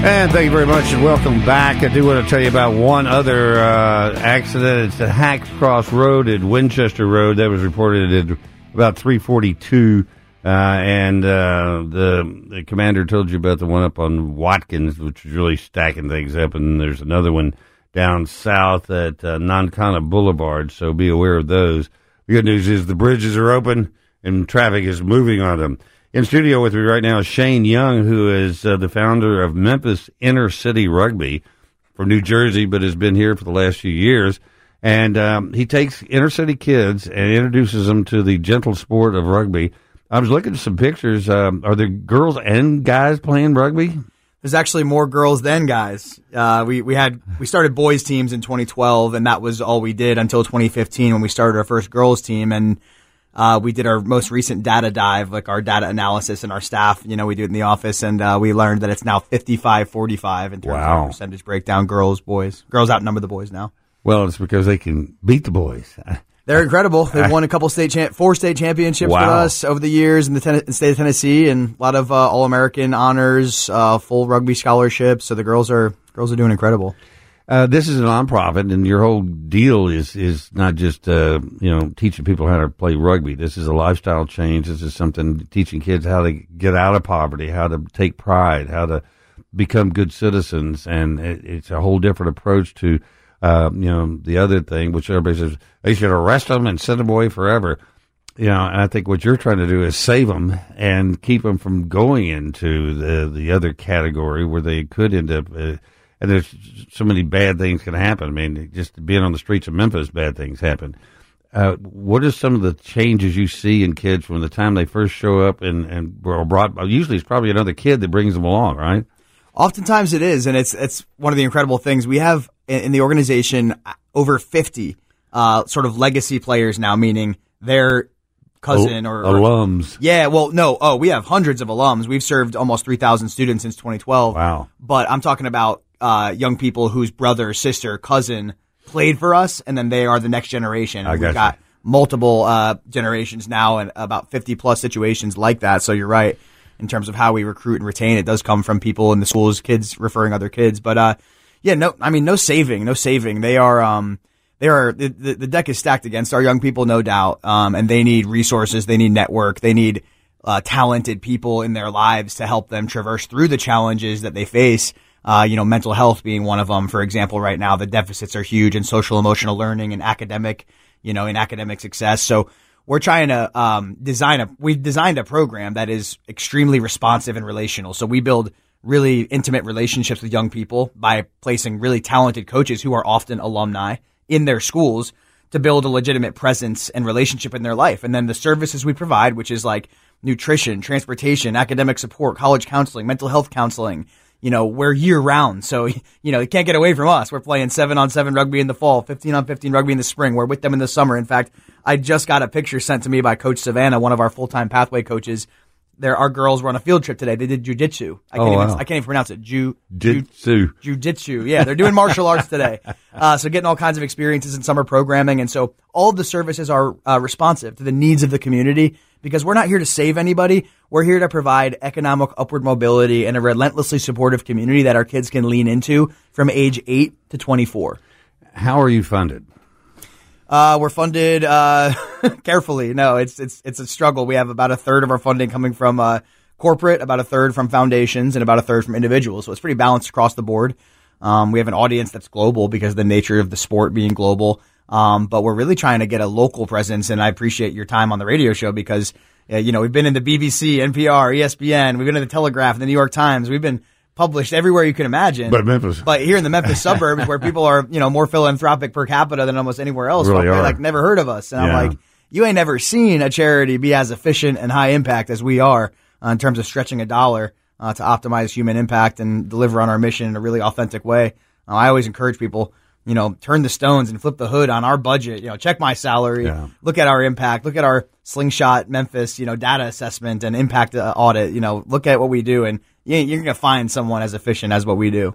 And thank you very much, and welcome back. I do want to tell you about one other uh, accident. It's at Hacks Cross Road at Winchester Road. That was reported at about 342. Uh, and uh, the, the commander told you about the one up on Watkins, which is really stacking things up. And there's another one down south at uh, Boulevard. So be aware of those. The good news is the bridges are open and traffic is moving on them. In studio with me right now is Shane Young, who is uh, the founder of Memphis Inner City Rugby from New Jersey, but has been here for the last few years. And um, he takes inner city kids and introduces them to the gentle sport of rugby. I was looking at some pictures. Um, are there girls and guys playing rugby? There's actually more girls than guys. Uh, we we had we started boys teams in 2012, and that was all we did until 2015 when we started our first girls team. And uh, we did our most recent data dive, like our data analysis and our staff. You know, we do it in the office, and uh, we learned that it's now 55-45 in terms Wow. of percentage breakdown. Girls, boys, girls outnumber the boys now. Well, it's because they can beat the boys. They're incredible. They've won a couple state, champ- four state championships with us over the years in the ten- state of Tennessee, and a lot of uh, All American honors, uh, full rugby scholarships. So the girls are girls are doing incredible. Uh, this is a nonprofit, and your whole deal is is not just uh, you know teaching people how to play rugby. This is a lifestyle change. This is something teaching kids how to get out of poverty, how to take pride, how to become good citizens, and it, it's a whole different approach to uh, you know the other thing, which everybody says they should arrest them and send them away forever. You know, and I think what you're trying to do is save them and keep them from going into the the other category where they could end up. And there's so many bad things can happen. I mean, just being on the streets of Memphis, bad things happen. Uh, what are some of the changes you see in kids from the time they first show up and and are brought? Usually, it's probably another kid that brings them along, right? Oftentimes it is, and it's it's one of the incredible things. We have in, the organization over 50 uh, sort of legacy players now, meaning their cousin or, or alums. yeah, well, no. Oh, we have hundreds of alums. We've served almost 3,000 students since 2012. Wow. But I'm talking about uh, young people whose brother, sister, cousin played for us, and then they are the next generation. I We've gotcha. got multiple uh, generations now and about 50 plus situations like that. So you're right in terms of how we recruit and retain. It does come from people in the schools, kids referring other kids. But uh, yeah, no, I mean, no saving, no saving. They are. Um, they are the, the the deck is stacked against our young people, no doubt. Um, and they need resources, they need network, they need uh, talented people in their lives to help them traverse through the challenges that they face. Uh, you know, mental health being one of them. For example, right now the deficits are huge in social emotional learning and academic, you know, in academic success. So we're trying to um, design a we've designed a program that is extremely responsive and relational. So we build really intimate relationships with young people by placing really talented coaches who are often alumni in their schools to build a legitimate presence and relationship in their life. And then the services we provide, which is like nutrition, transportation, academic support, college counseling, mental health counseling, you know, we're year round. So, you know, you can't get away from us. We're playing seven on seven rugby in the fall, 15 on 15 rugby in the spring. We're with them in the summer. In fact, I just got a picture sent to me by Coach Savannah, one of our full time pathway coaches. There, our girls were on a field trip today. They did jujitsu. I can't Oh, even, wow. I can't even pronounce it. Ju, ju, Jitsu. Jiu-jitsu. Yeah, they're doing martial arts today. Uh, so getting all kinds of experiences in summer programming. And so all of the services are uh, responsive to the needs of the community because we're not here to save anybody. We're here to provide economic upward mobility and a relentlessly supportive community that our kids can lean into from age 8 to 24. How are you funded? Uh, we're funded uh, carefully. No, it's it's it's a struggle. We have about a third of our funding coming from uh, corporate, about a third from foundations, and about a third from individuals. So it's pretty balanced across the board. Um, we have an audience that's global because of the nature of the sport being global. Um, but we're really trying to get a local presence, and I appreciate your time on the radio show because uh, you know we've been in the BBC, NPR, ESPN, we've been in the Telegraph, and the New York Times. We've been published everywhere you can imagine. But Memphis. But here in the Memphis suburbs, where people are, you know, more philanthropic per capita than almost anywhere else, Really are. like never heard of us. And Yeah. I'm like, you ain't never seen a charity be as efficient and high impact as we are uh, in terms of stretching a dollar uh, to optimize human impact and deliver on our mission in a really authentic way. Uh, I always encourage people, you know, turn the stones and flip the hood on our budget. You know, check my salary, Yeah. look at our impact, look at our slingshot Memphis, you know, data assessment and impact uh, audit. You know, look at what we do, and you- you're going to find someone as efficient as what we do.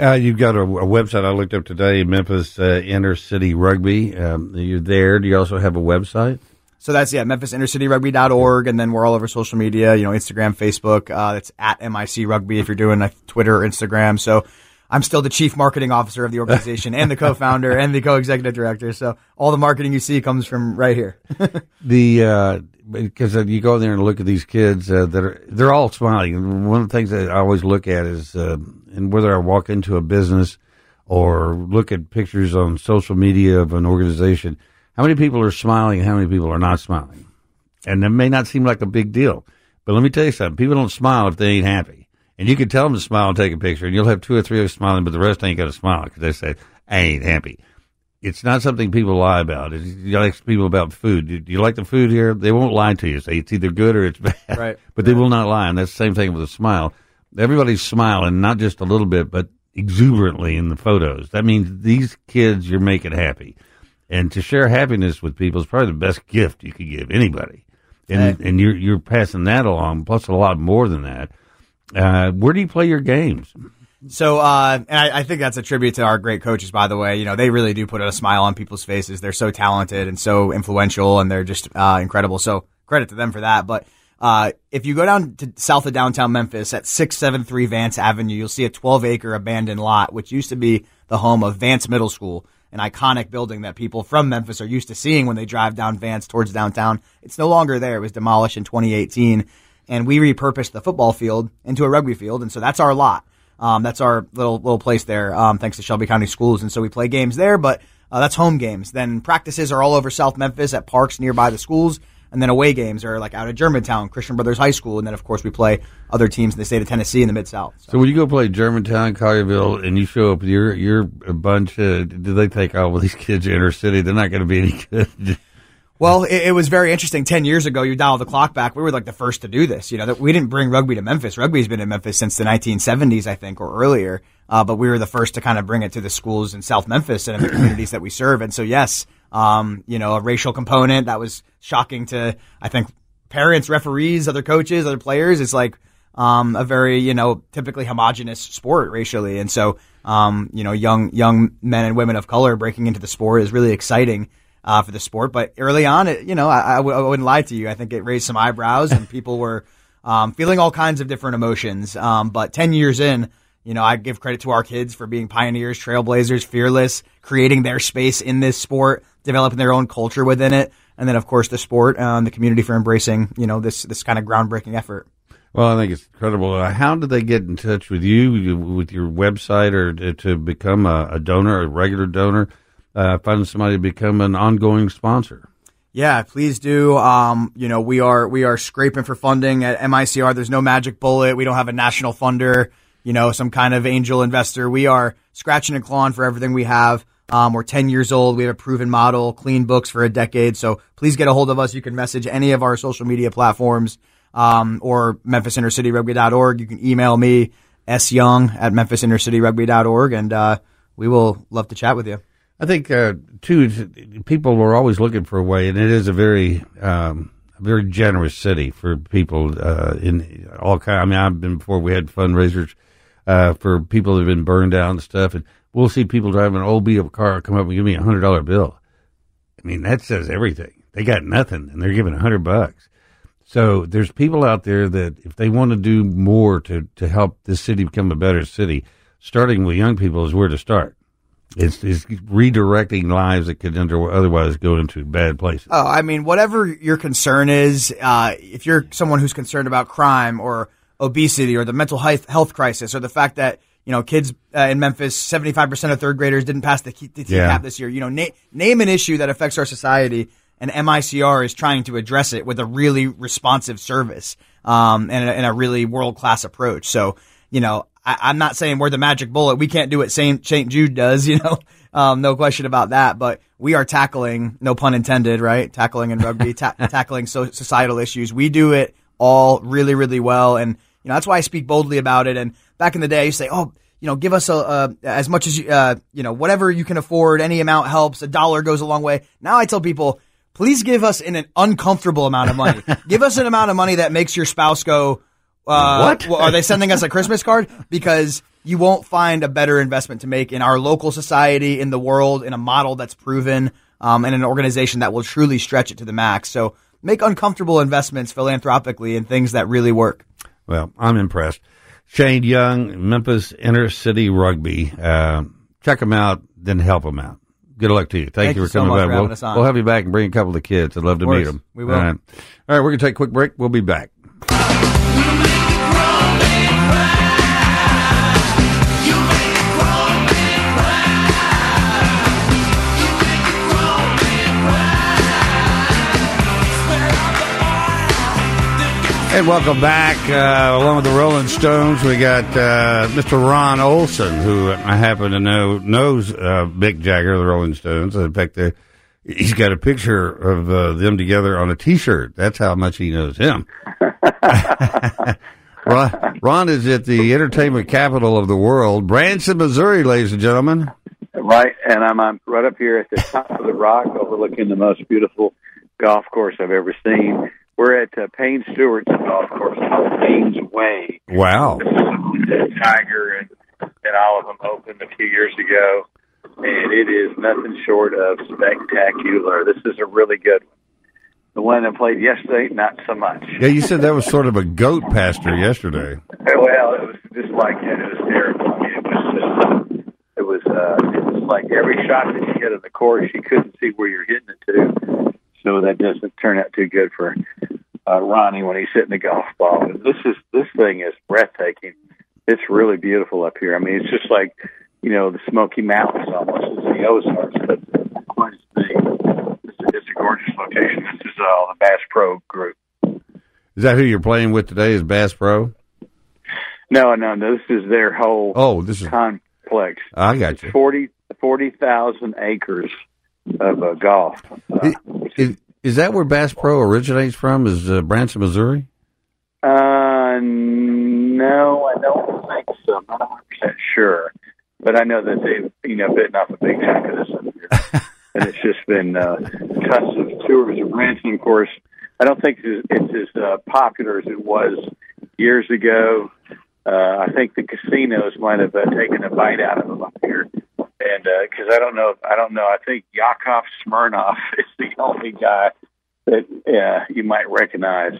Uh, you've got a, a website I looked up today, Memphis uh, Inner City Rugby. Um, you're there. Do you also have a website? So that's yeah, MemphisInnerCityRugby.org, and then we're all over social media. You know, Instagram, Facebook. Uh, it's at MIC Rugby if you're doing like Twitter or Instagram. So I'm still the chief marketing officer of the organization and the co-founder and the co-executive director. So all the marketing you see comes from right here. The uh, because you go there and look at these kids uh, that are they're all smiling. One of the things that I always look at is, uh, and whether I walk into a business or look at pictures on social media of an organization, how many people are smiling and how many people are not smiling? And that may not seem like a big deal, but let me tell you something: people don't smile if they ain't happy. And you can tell them to smile and take a picture, and you'll have two or three of them smiling, but the rest ain't going to smile because they say, "I ain't happy." it's not something people lie about. It's, you ask people about food. Do do you like the food here? They won't lie to you. Say it's either good or it's bad. Right. But they will not lie. And that's the same thing with a smile. Everybody's smiling, not just a little bit, but exuberantly in the photos. That means these kids you're making happy. And to share happiness with people is probably the best gift you could give anybody. And, and you're, you're passing that along, plus a lot more than that. Uh, where do you play your games? So, uh, and I, I think that's a tribute to our great coaches, by the way. You know, they really do put a smile on people's faces. They're so talented and so influential, and they're just uh, incredible. So, credit to them for that. But uh, if you go down to south of downtown Memphis at 673 Vance Avenue, you'll see a 12 acre abandoned lot, which used to be the home of Vance Middle School, an iconic building that people from Memphis are used to seeing when they drive down Vance towards downtown. It's no longer there. It was demolished in 2018. And we repurposed the football field into a rugby field. And so that's our lot. Um, that's our little little place there, um, thanks to Shelby County Schools, and so we play games there. But uh, that's home games. Then practices are all over South Memphis at parks nearby the schools, and then away games are like out at Germantown, Christian Brothers High School, and then of course we play other teams in the state of Tennessee in the Mid South. So when you go play Germantown, Collierville, and you show up, you're you're a bunch. Uh, do they take all of these kids to inner city? They're not going to be any good. Well, it, it, was very interesting. Ten years ago, you dial the clock back. We were like the first to do this. You know, that we didn't bring rugby to Memphis. Rugby's been in Memphis since the 1970s, I think, or earlier. Uh, but we were the first to kind of bring it to the schools in South Memphis and in the communities that we serve. And so, yes, um, you know, a racial component that was shocking to, I think, parents, referees, other coaches, other players. It's like um, a very, you know, typically homogenous sport racially. And so, um, you know, young young men and women of color breaking into the sport is really exciting uh, for the sport. But early on, it, you know, I I, w- I wouldn't lie to you. I think it raised some eyebrows and people were um, feeling all kinds of different emotions. Um, but 10 years in, you know, I give credit to our kids for being pioneers, trailblazers, fearless, creating their space in this sport, developing their own culture within it. And then, of course, the sport uh, and the community for embracing, you know, this, this kind of groundbreaking effort. Well, I think it's incredible. Uh, how did they get in touch with you, with your website, or to, to become a, a, donor, a regular donor? Uh, find somebody to become an ongoing sponsor. Yeah, please do. Um, you know, we are we are scraping for funding at MICR. There's no magic bullet. We don't have a national funder. You know, some kind of angel investor. We are scratching and clawing for everything we have. Um, we're 10 years old. We have a proven model, clean books for a decade. So please get a hold of us. You can message any of our social media platforms um, or memphisinnercityrugby.org. You can email me, syoung at memphisinnercityrugby.org, and uh, we will love to chat with you. I think uh, too, people are always looking for a way, and it is a very, um, very generous city for people uh, in all kind. I mean, I've been before. We had fundraisers uh, for people that have been burned down and stuff, and we'll see people driving an old beat up car come up and give me a hundred dollar bill. I mean, that says everything. They got nothing, and they're giving a hundred bucks. So there's people out there that if they want to do more to to help this city become a better city, starting with young people is where to start. It's, it's redirecting lives that could otherwise go into bad places. Oh, I mean, whatever your concern is, uh, if you're someone who's concerned about crime or obesity or the mental health crisis or the fact that you know kids uh, in Memphis, seventy five percent of third graders didn't pass the, the yeah. this year. You know, na- name an issue that affects our society, and MICR is trying to address it with a really responsive service um, and, a, and a really world class approach. So, you know, I, am not saying we're the magic bullet. We can't do what Saint Saint Jude does, you know. Um, no question about that. But we are tackling, no pun intended, right? Tackling in rugby, ta- tackling so- societal issues. We do it all really, really well, and you know that's why I speak boldly about it. And back in the day, I used to say, oh. You know, give us a, as much as you, uh, you know, whatever you can afford. Any amount helps. A dollar goes a long way. Now I tell people, please give us an, an uncomfortable amount of money. give us an amount of money that makes your spouse go, uh, what? are they sending us a Christmas card? Because you won't find a better investment to make in our local society, in the world, in a model that's proven, um, and an organization that will truly stretch it to the max. So make uncomfortable investments philanthropically in things that really work. Well, I'm impressed. Shane Young, Memphis Inner City Rugby. Uh, check them out, then help them out. Good luck to you. Thank, Thank you for coming so back. We'll, we'll, have you back and bring a couple of the kids. I'd love to meet them. We will. All right. All right, we're going to take a quick break. We'll be back. And welcome back. Uh, along with the Rolling Stones, we got uh, Mr. Ron Olson, who I happen to know knows uh, Mick Jagger, the Rolling Stones. In fact, he's got a picture of uh, them together on a T-shirt. That's how much he knows him. Ron, Ron is at the entertainment capital of the world, Branson, Missouri, ladies and gentlemen. Right, and I'm, I'm right up here at the top of the rock, overlooking the most beautiful golf course I've ever seen we're at uh, Payne Stewart's golf course called Payne's Way. Wow. Tiger and, and all of them opened a few years ago, and it is nothing short of spectacular. This is a really good one. The one that played yesterday, not so much. Yeah, you said that was sort of a goat pasture yesterday. Well, it was just like it was terrible. I mean, it was just, it was uh, it was like every shot that you hit on the course, you couldn't see where you're hitting it to so that doesn't turn out too good for uh, Ronnie when he's hitting the golf ball. But this is this thing is breathtaking. It's really beautiful up here. I mean, it's just like you know the Smoky Mountains almost. It's the Ozarks, but quite as big. It's, it's a gorgeous location. This is uh, the Bass Pro group. Is that who you're playing with today? Is Bass Pro? No, no, no. This is their whole oh, this is complex. I got you. It's 40 40,000 acres of uh, golf. Uh, is, Is that where Bass Pro originates from? Is uh, Branson, Missouri? Uh, no, I don't think so. I'm not 100 percent sure, but I know that they've you know bitten off a big chunk of this up here, and it's just been uh, tons of tours of Branson. Of course, I don't think it's, it's as uh, popular as it was years ago. Uh, I think the casinos might have uh, taken a bite out of them up here, and because I don't know, I don't know. I think Yakov Smirnoff is the only guy that uh, you might recognize.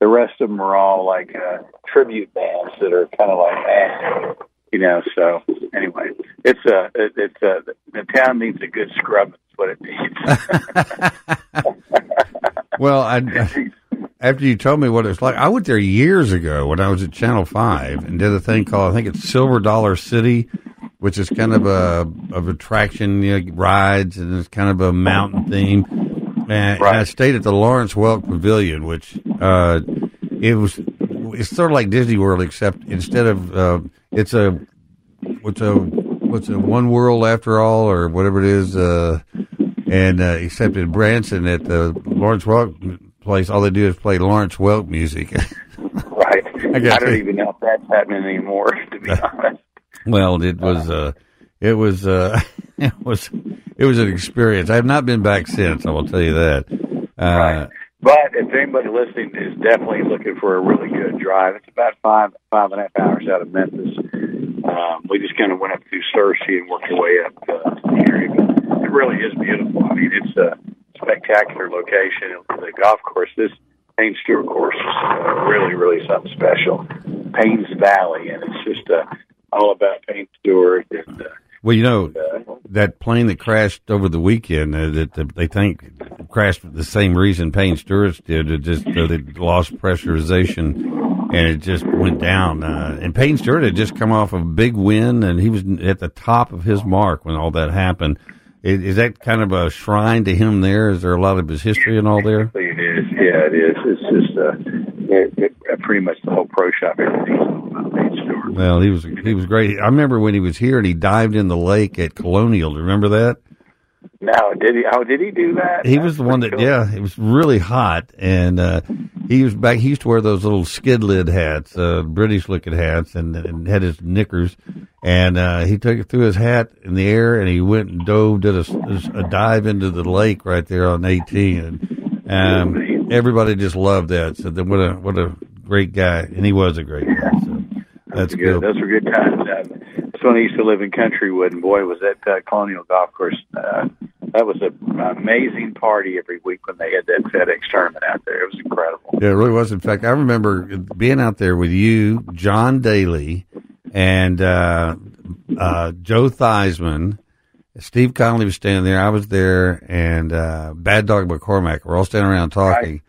The rest of them are all like uh, tribute bands that are kind of like, eh, you know. So anyway, it's a uh, it, it's a uh, the town needs a good scrub. That's what it needs. well, I, after you told me what it's like, I went there years ago when I was at Channel Five and did a thing called I think it's Silver Dollar City, which is kind of a of attraction you know, rides and it's kind of a mountain theme. And right. I stayed at the Lawrence Welk Pavilion, which uh, it was it's sort of like Disney World, except instead of uh, it's a what's a what's a one world after all or whatever it is. Uh, and uh, except in Branson at the Lawrence Welk place, all they do is play Lawrence Welk music. right. I, I don't even know if that's happening anymore. To be honest. Well, it was. Uh, it was. Uh, it was it was an experience. I have not been back since. I will tell you that. Uh, right. But if anybody listening is definitely looking for a really good drive, it's about five five and a half hours out of Memphis. Um, we just kind of went up through Searcy and worked our way up uh, the area. But it really is beautiful. I mean, it's a spectacular location. The golf course, this Payne Stewart course, is uh, really, really something special. Payne's Valley, and it's just uh, all about Payne Stewart and. Uh, well, you know that plane that crashed over the weekend uh, that, that they think crashed for the same reason Payne Stewart's did. It just uh, they lost pressurization and it just went down. Uh, and Payne Stewart had just come off a big win, and he was at the top of his mark when all that happened. Is, is that kind of a shrine to him? There is there a lot of his history and all there? It is. Yeah, it is. It's just uh, it, it, pretty much the whole pro shop. Everything well, he was he was great. I remember when he was here and he dived in the lake at Colonial. Do you remember that? No, did he? How did he do that? He was the one that, cool. yeah, it was really hot, and uh, he was back. He used to wear those little skid lid hats, uh, British looking hats, and, and had his knickers. And uh, he took it through his hat in the air, and he went and dove, did a, a dive into the lake right there on 18. And um, everybody just loved that. So what a what a great guy, and he was a great guy. That's good. good. Those were good times. Uh, that's when I used to live in Countrywood, and boy, was that uh, Colonial Golf Course. Uh, that was an amazing party every week when they had that FedEx tournament out there. It was incredible. Yeah, it really was. In fact, I remember being out there with you, John Daly, and uh, uh, Joe Theismann. Steve Connolly was standing there. I was there, and uh, Bad Dog McCormack. We're all standing around talking. Right.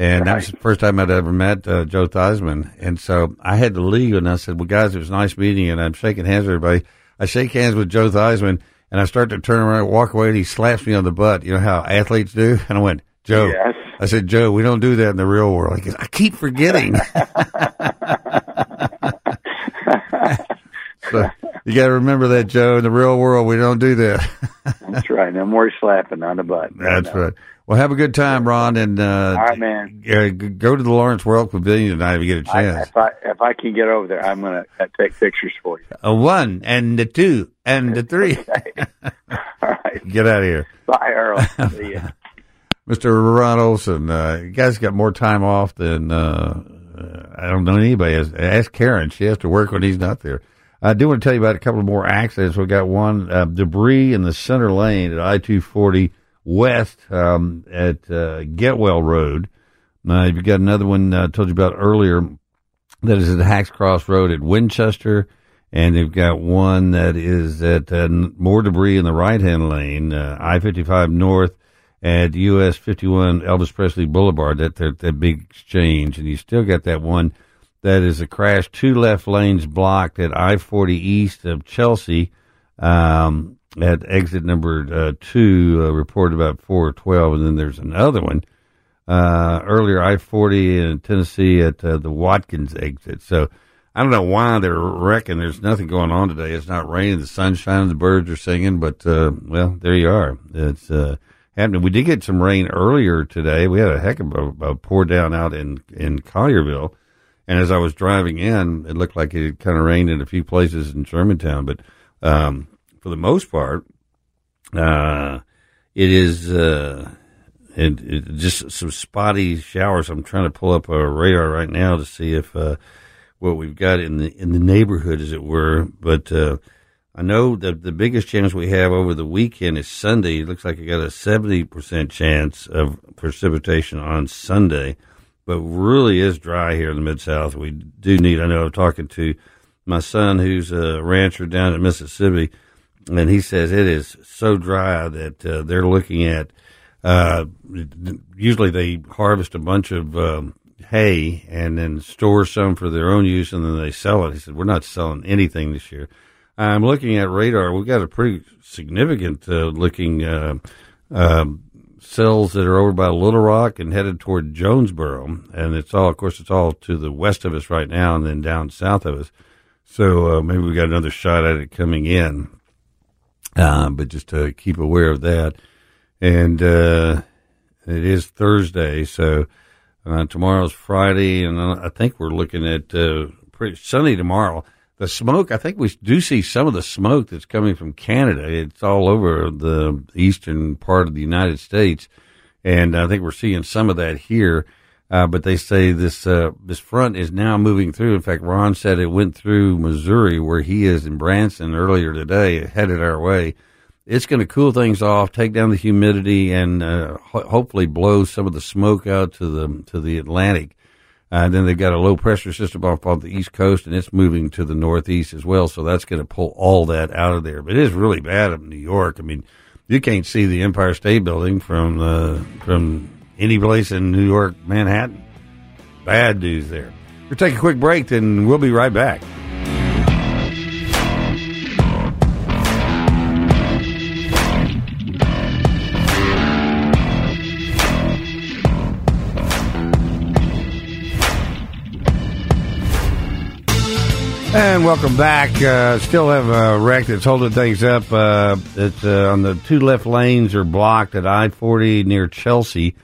And right. that was the first time I'd ever met uh, Joe Theismann. And so I had to leave, and I said, "Well, guys, it was nice meeting you." And I'm shaking hands with everybody. I shake hands with Joe Theismann, and I start to turn around and walk away, and he slaps me on the butt. You know how athletes do? And I went, "Joe," yes. I said, "Joe, we don't do that in the real world." He goes, "I keep forgetting." so you got to remember that, Joe. In the real world, we don't do that. That's right. No more slapping on the butt. That's no. right. Well, have a good time, Ron, and uh, all right, man. Uh, go to the Lawrence Welk Pavilion tonight if you get a chance. I, if I if I can get over there, I'm going to uh, take pictures for you. A one and the two and the three. all right, get out of here. Bye, Earle. See ya. Mr. Ron Olson, uh, you guys got more time off than uh, I don't know anybody. Has. Ask Karen; she has to work when he's not there. I do want to tell you about a couple more accidents. We got one uh, debris in the center lane at I two forty west um, at uh, Getwell Road. Uh, you've got another one I uh, told you about earlier that is at Hacks Cross Road at Winchester. And they've got one that is at more debris in the right hand lane, I 55 North at US 51 Elvis Presley Boulevard, that, that, that big exchange. And you still got that one that is a crash, two left lanes blocked at I 40 east of Chelsea. Um, at exit number uh, two, uh, reported about 412, and then there's another one uh, earlier, I 40 in Tennessee at uh, the Watkins exit. So I don't know why they're wrecking. There's nothing going on today. It's not raining, the sun's shining, the birds are singing, but well, there you are. It's happening. We did get some rain earlier today. We had a heck of a, a pour down out in in Collierville, and as I was driving in, it looked like it kind of rained in a few places in Germantown. But um, for the most part, uh, it is uh, it, it, just some spotty showers. I'm trying to pull up a radar right now to see if uh, what we've got in the in the neighborhood, as it were. But uh, I know that the biggest chance we have over the weekend is Sunday. It looks like we got a seventy percent chance of precipitation on Sunday, but really is dry here in the mid South. We do need. I know I'm talking to my son, who's a rancher down in Mississippi, and he says it is so dry that uh, they're looking at. Uh, usually they harvest a bunch of um, hay and then store some for their own use and then they sell it. He said, We're not selling anything this year. I'm looking at radar. We've got a pretty significant uh, looking uh, uh, cells that are over by Little Rock and headed toward Jonesboro. And it's all, of course, it's all to the west of us right now and then down south of us. So uh, maybe we've got another shot at it coming in. Uh, but just to keep aware of that. And uh, it is Thursday, so uh, tomorrow's Friday, and I think we're looking at uh, pretty sunny tomorrow. The smoke, I think we do see some of the smoke that's coming from Canada. It's all over the eastern part of the United States, and I think we're seeing some of that here. Uh, but they say this uh, this front is now moving through. In fact, Ron said it went through Missouri, where he is in Branson earlier today, headed our way it's going to cool things off, take down the humidity, and uh, ho- hopefully blow some of the smoke out to the to the Atlantic. Uh, then they've got a low pressure system off on the east coast, and it's moving to the northeast as well. So that's going to pull all that out of there. But it is really bad in New York. I mean, you can't see the Empire State Building from uh, from any place in New York, Manhattan. Bad news there. We'll take a quick break, then we'll be right back. And welcome back. Uh, still have a wreck that's holding things up. Uh, it's uh, on the two left lanes are blocked at I forty near Chelsea,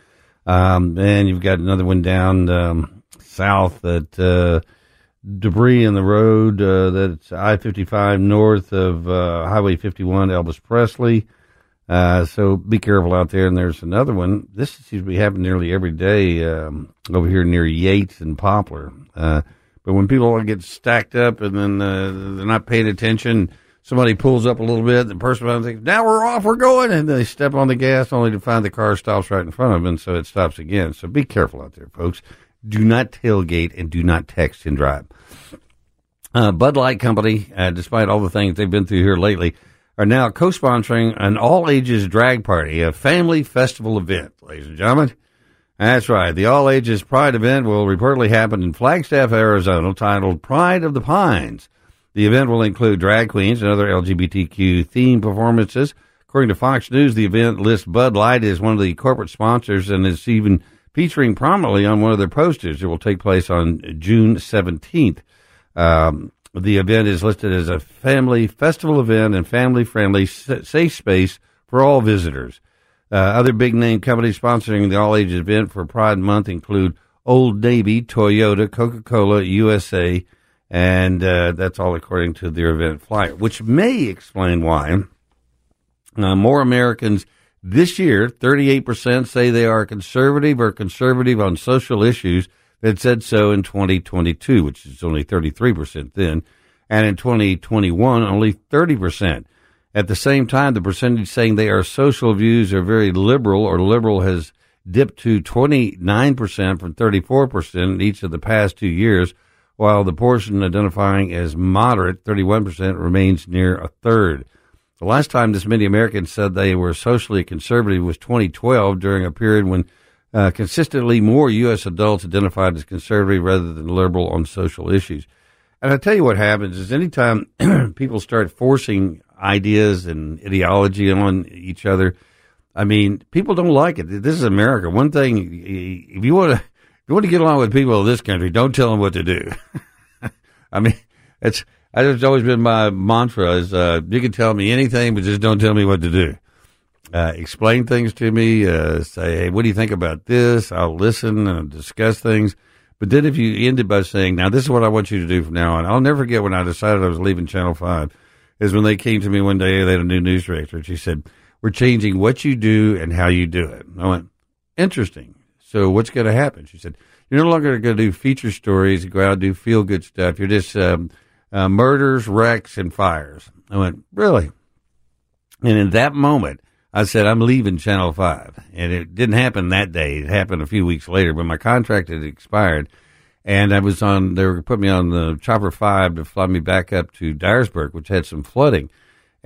um, and you've got another one down um, south at uh, debris in the road. Uh, that's I fifty five north of uh, Highway fifty one, Elvis Presley. so be careful out there. And there's another one. This seems to be happening nearly every day um, over here near Yates and Poplar. But when people get stacked up and then uh, they're not paying attention, somebody pulls up a little bit, and the person behind thinks, now we're off, we're going, and they step on the gas only to find the car stops right in front of them, and so it stops again. So be careful out there, folks. Do not tailgate and do not text and drive. Uh, Bud Light Company, uh, despite all the things they've been through here lately, are now co-sponsoring an all-ages drag party, a family festival event, ladies and gentlemen. That's right. The all ages Pride event will reportedly happen in Flagstaff, Arizona, titled Pride of the Pines. The event will include drag queens and other LGBTQ themed performances. According to Fox News, the event lists Bud Light as one of the corporate sponsors and is even featuring prominently on one of their posters. It will take place on June 17th. Um, the event is listed as a family festival event and family friendly safe space for all visitors. Uh, other big name companies sponsoring the all ages event for Pride Month include Old Navy, Toyota, Coca Cola, USA, and uh, that's all according to their event flyer, which may explain why uh, more Americans this year, 38% say they are conservative or conservative on social issues that said so in 2022, which is only 33% then. And in 2021, only 30%. At the same time, the percentage saying they are social views are very liberal or liberal has dipped to 29% from 34% in each of the past two years, while the portion identifying as moderate, 31%, remains near a third. The last time this many Americans said they were socially conservative was 2012 during a period when uh, consistently more U.S. adults identified as conservative rather than liberal on social issues. And I tell you what happens is anytime people start forcing ideas and ideology on each other. I mean, people don't like it. This is America. One thing, if you want to, you want to get along with people of this country, don't tell them what to do. I mean, it's it's always been my mantra: is uh, you can tell me anything, but just don't tell me what to do. uh, explain things to me, uh, say, hey, what do you think about this? I'll listen and discuss things. But then if you ended by saying, now this is what I want you to do from now on, I'll never forget when I decided I was leaving Channel 5, is when they came to me one day, they had a new news director, and she said, we're changing what you do and how you do it. I went, interesting. So what's going to happen? She said, you're no longer going to do feature stories, and go out and do feel good stuff. You're just um, uh, murders, wrecks, and fires. I went, really? And in that moment, I said, I'm leaving Channel 5. And it didn't happen that day. It happened a few weeks later, but my contract had expired. And I was on, they were put me on the Chopper 5 to fly me back up to Dyersburg, which had some flooding.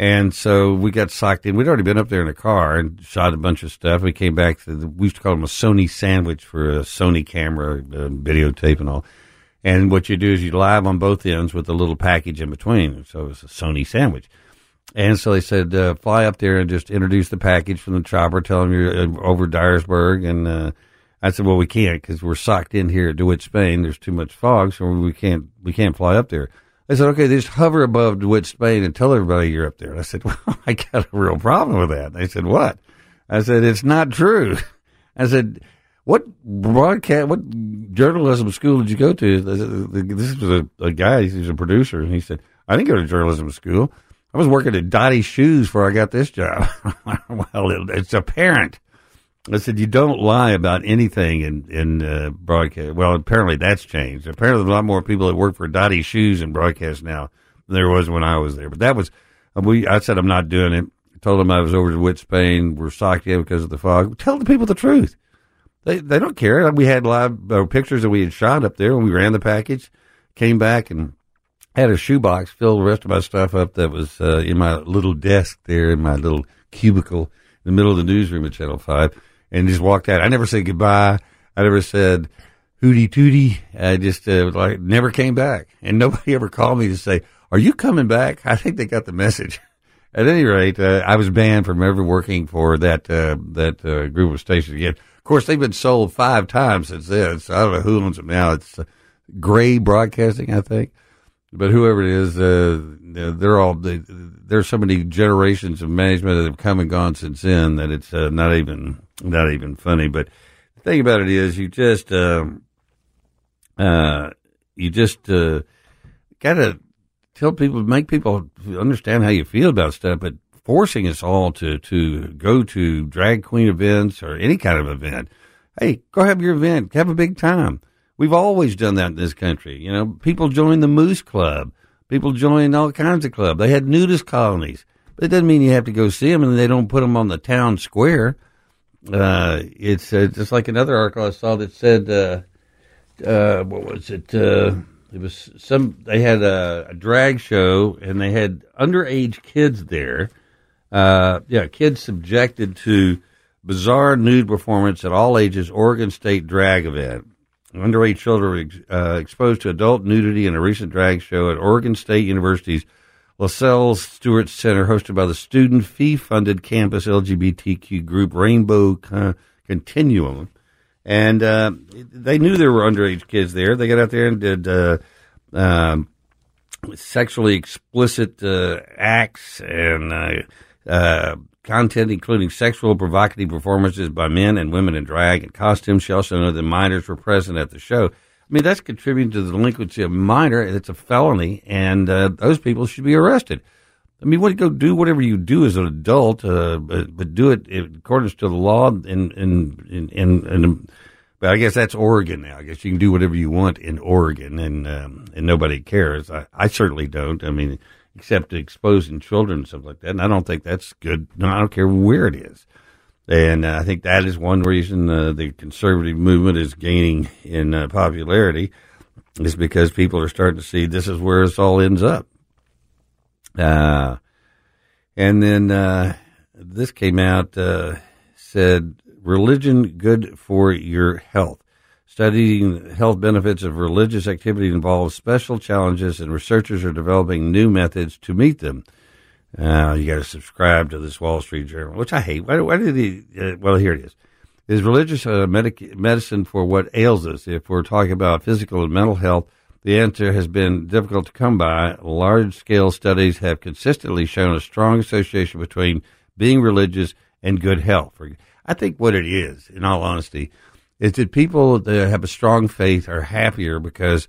And so we got socked in. We'd already been up there in a car and shot a bunch of stuff. We came back to the, we used to call them a Sony sandwich for a Sony camera, uh, videotape and all. And what you do is you live on both ends with a little package in between. So it was a Sony sandwich. And so they said, uh, fly up there and just introduce the package from the chopper, tell them you're uh, over Dyersburg. And uh, I said, well, we can't because we're socked in here at DeWitt, Spain. There's too much fog, so we can't we can't fly up there. I said, okay, just hover above DeWitt, Spain, and tell everybody you're up there. And I said, well, I got a real problem with that. They said, what? I said, it's not true. I said, what broadcast, what journalism school did you go to? This was a, a guy, he's a producer, and he said, I didn't go to journalism school. I was working at Dottie Shoes before I got this job. well, it, it's apparent. I said, you don't lie about anything in, in uh, broadcast. Well, apparently that's changed. Apparently there's a lot more people that work for Dottie Shoes in broadcast now than there was when I was there. But that was, uh, we, I said, I'm not doing it. I told them I was over DeWitt, Spain. We're socked in because of the fog. Tell the people the truth. They, they don't care. We had live uh, pictures that we had shot up there when we ran the package, came back and had a shoebox, filled the rest of my stuff up that was uh, in my little desk there in my little cubicle in the middle of the newsroom at Channel 5 and just walked out. I never said goodbye. I never said hooty tooty. I just uh, like never came back. And nobody ever called me to say, are you coming back? I think they got the message. At any rate, uh, I was banned from ever working for that uh, that uh, group of stations again. Of course, they've been sold five times since then, so I don't know who owns them now. It's uh, Gray Broadcasting, I think but whoever it is, uh, they're all they, there's so many generations of management that have come and gone since then that it's not even not even funny. But the thing about it is, you just um, uh, you just uh, gotta tell people, make people understand how you feel about stuff, but forcing us all to to go to drag queen events or any kind of event. Hey, go have your event, have a big time We've always done that in this country. You know, people join the Moose Club. People join all kinds of clubs. They had nudist colonies. But it doesn't mean you have to go see them and they don't put them on the town square. Uh, it's uh, just like another article I saw that said, uh, uh, what was it? Uh, it was some, they had a, a, drag show and they had underage kids there. Uh, yeah, kids subjected to bizarre nude performance at all ages Oregon State drag event. Underage children exposed to adult nudity in a recent drag show at Oregon State University's LaSells Stewart Center, hosted by the student fee-funded campus LGBTQ group Rainbow Con- Continuum. And uh, they knew there were underage kids there. They got out there and did uh, um, sexually explicit uh, acts and uh, uh, content including sexual provocative performances by men and women in drag and costumes. She also noted that minors were present at the show. I mean, that's contributing to the delinquency of a minor. It's a felony, and uh, those people should be arrested. I mean, what go do whatever you do as an adult, uh, but, but, do it in accordance to the law. In in, in, in but I guess that's Oregon now. I guess you can do whatever you want in Oregon, and um, and nobody cares. I, I certainly don't. I mean, except exposing children and stuff like that. And I don't think that's good. No, I don't care where it is. And uh, I think that is one reason uh, the conservative movement is gaining in uh, popularity, is because people are starting to see this is where this all ends up. Uh, and then uh, this came out, uh, said, religion good for your health. Studying health benefits of religious activity involves special challenges, and researchers are developing new methods to meet them. Uh, you got to subscribe to this Wall Street Journal, which I hate. Why, why do they? Uh, well, here it is. Is religious uh, medic- medicine for what ails us? If we're talking about physical and mental health, the answer has been difficult to come by. Large scale studies have consistently shown a strong association between being religious and good health. I think what it is, in all honesty, is that people that have a strong faith are happier because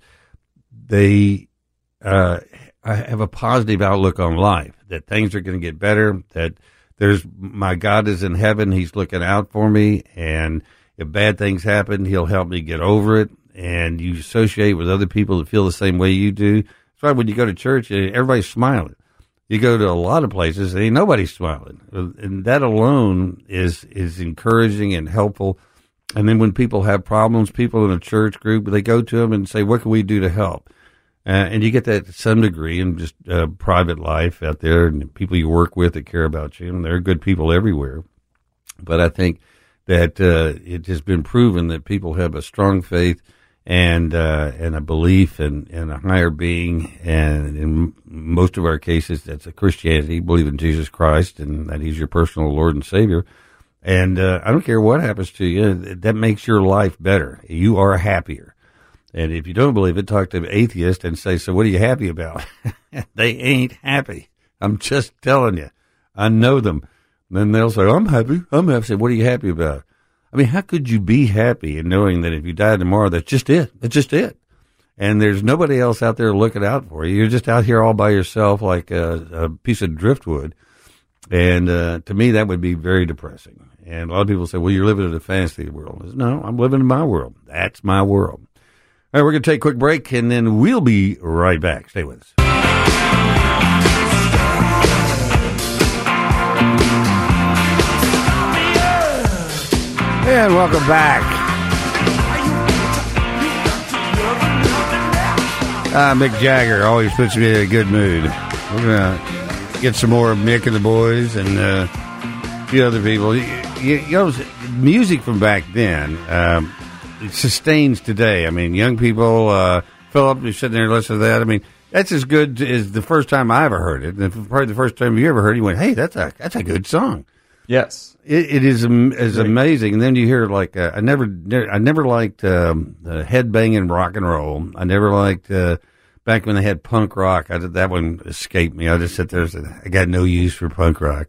they uh, have a positive outlook on life. That things are going to get better. That there's my God is in heaven. He's looking out for me, and if bad things happen, He'll help me get over it. And you associate with other people that feel the same way you do. That's why when you go to church, everybody's smiling. You go to a lot of places, and ain't nobody smiling, and that alone is is encouraging and helpful. And then when people have problems, people in a church group, they go to them and say, "What can we do to help?" Uh, and you get that to some degree in just uh, private life out there, and people you work with that care about you. And there are good people everywhere. But I think that uh, it has been proven that people have a strong faith and uh, and a belief in, in a higher being, and in most of our cases, that's a Christianity. Believe in Jesus Christ, and that He's your personal Lord and Savior. And uh, I don't care what happens to you; that makes your life better. You are happier. And if you don't believe it, talk to an atheist and say, "So what are you happy about?" they ain't happy. I'm just telling you. I know them. And then they'll say, "I'm happy. I'm happy." Say, "What are you happy about?" I mean, how could you be happy in knowing that if you die tomorrow, that's just it? That's just it. And there's nobody else out there looking out for you. You're just out here all by yourself like a, a piece of driftwood. And uh, to me, that would be very depressing. And a lot of people say, well, you're living in a fantasy world. No, I'm living in my world. That's my world. All right, we're going to take a quick break and then we'll be right back. Stay with us. And welcome back. Uh, Mick Jagger always puts me in a good mood. We're going to get some more Mick and the boys and uh, a few other people. You, you know, music from back then um, sustains today. I mean, young people, uh, Philip, you're sitting there listening to that. I mean, that's as good as the first time I ever heard it. And probably the first time you ever heard it, you went, hey, that's a, that's a good song. Yes, it, it is is amazing. And then you hear like uh, I never I never liked um, head banging rock and roll. I never liked uh, back when they had punk rock. I did, that one escaped me. I just sit there and said I got no use for punk rock.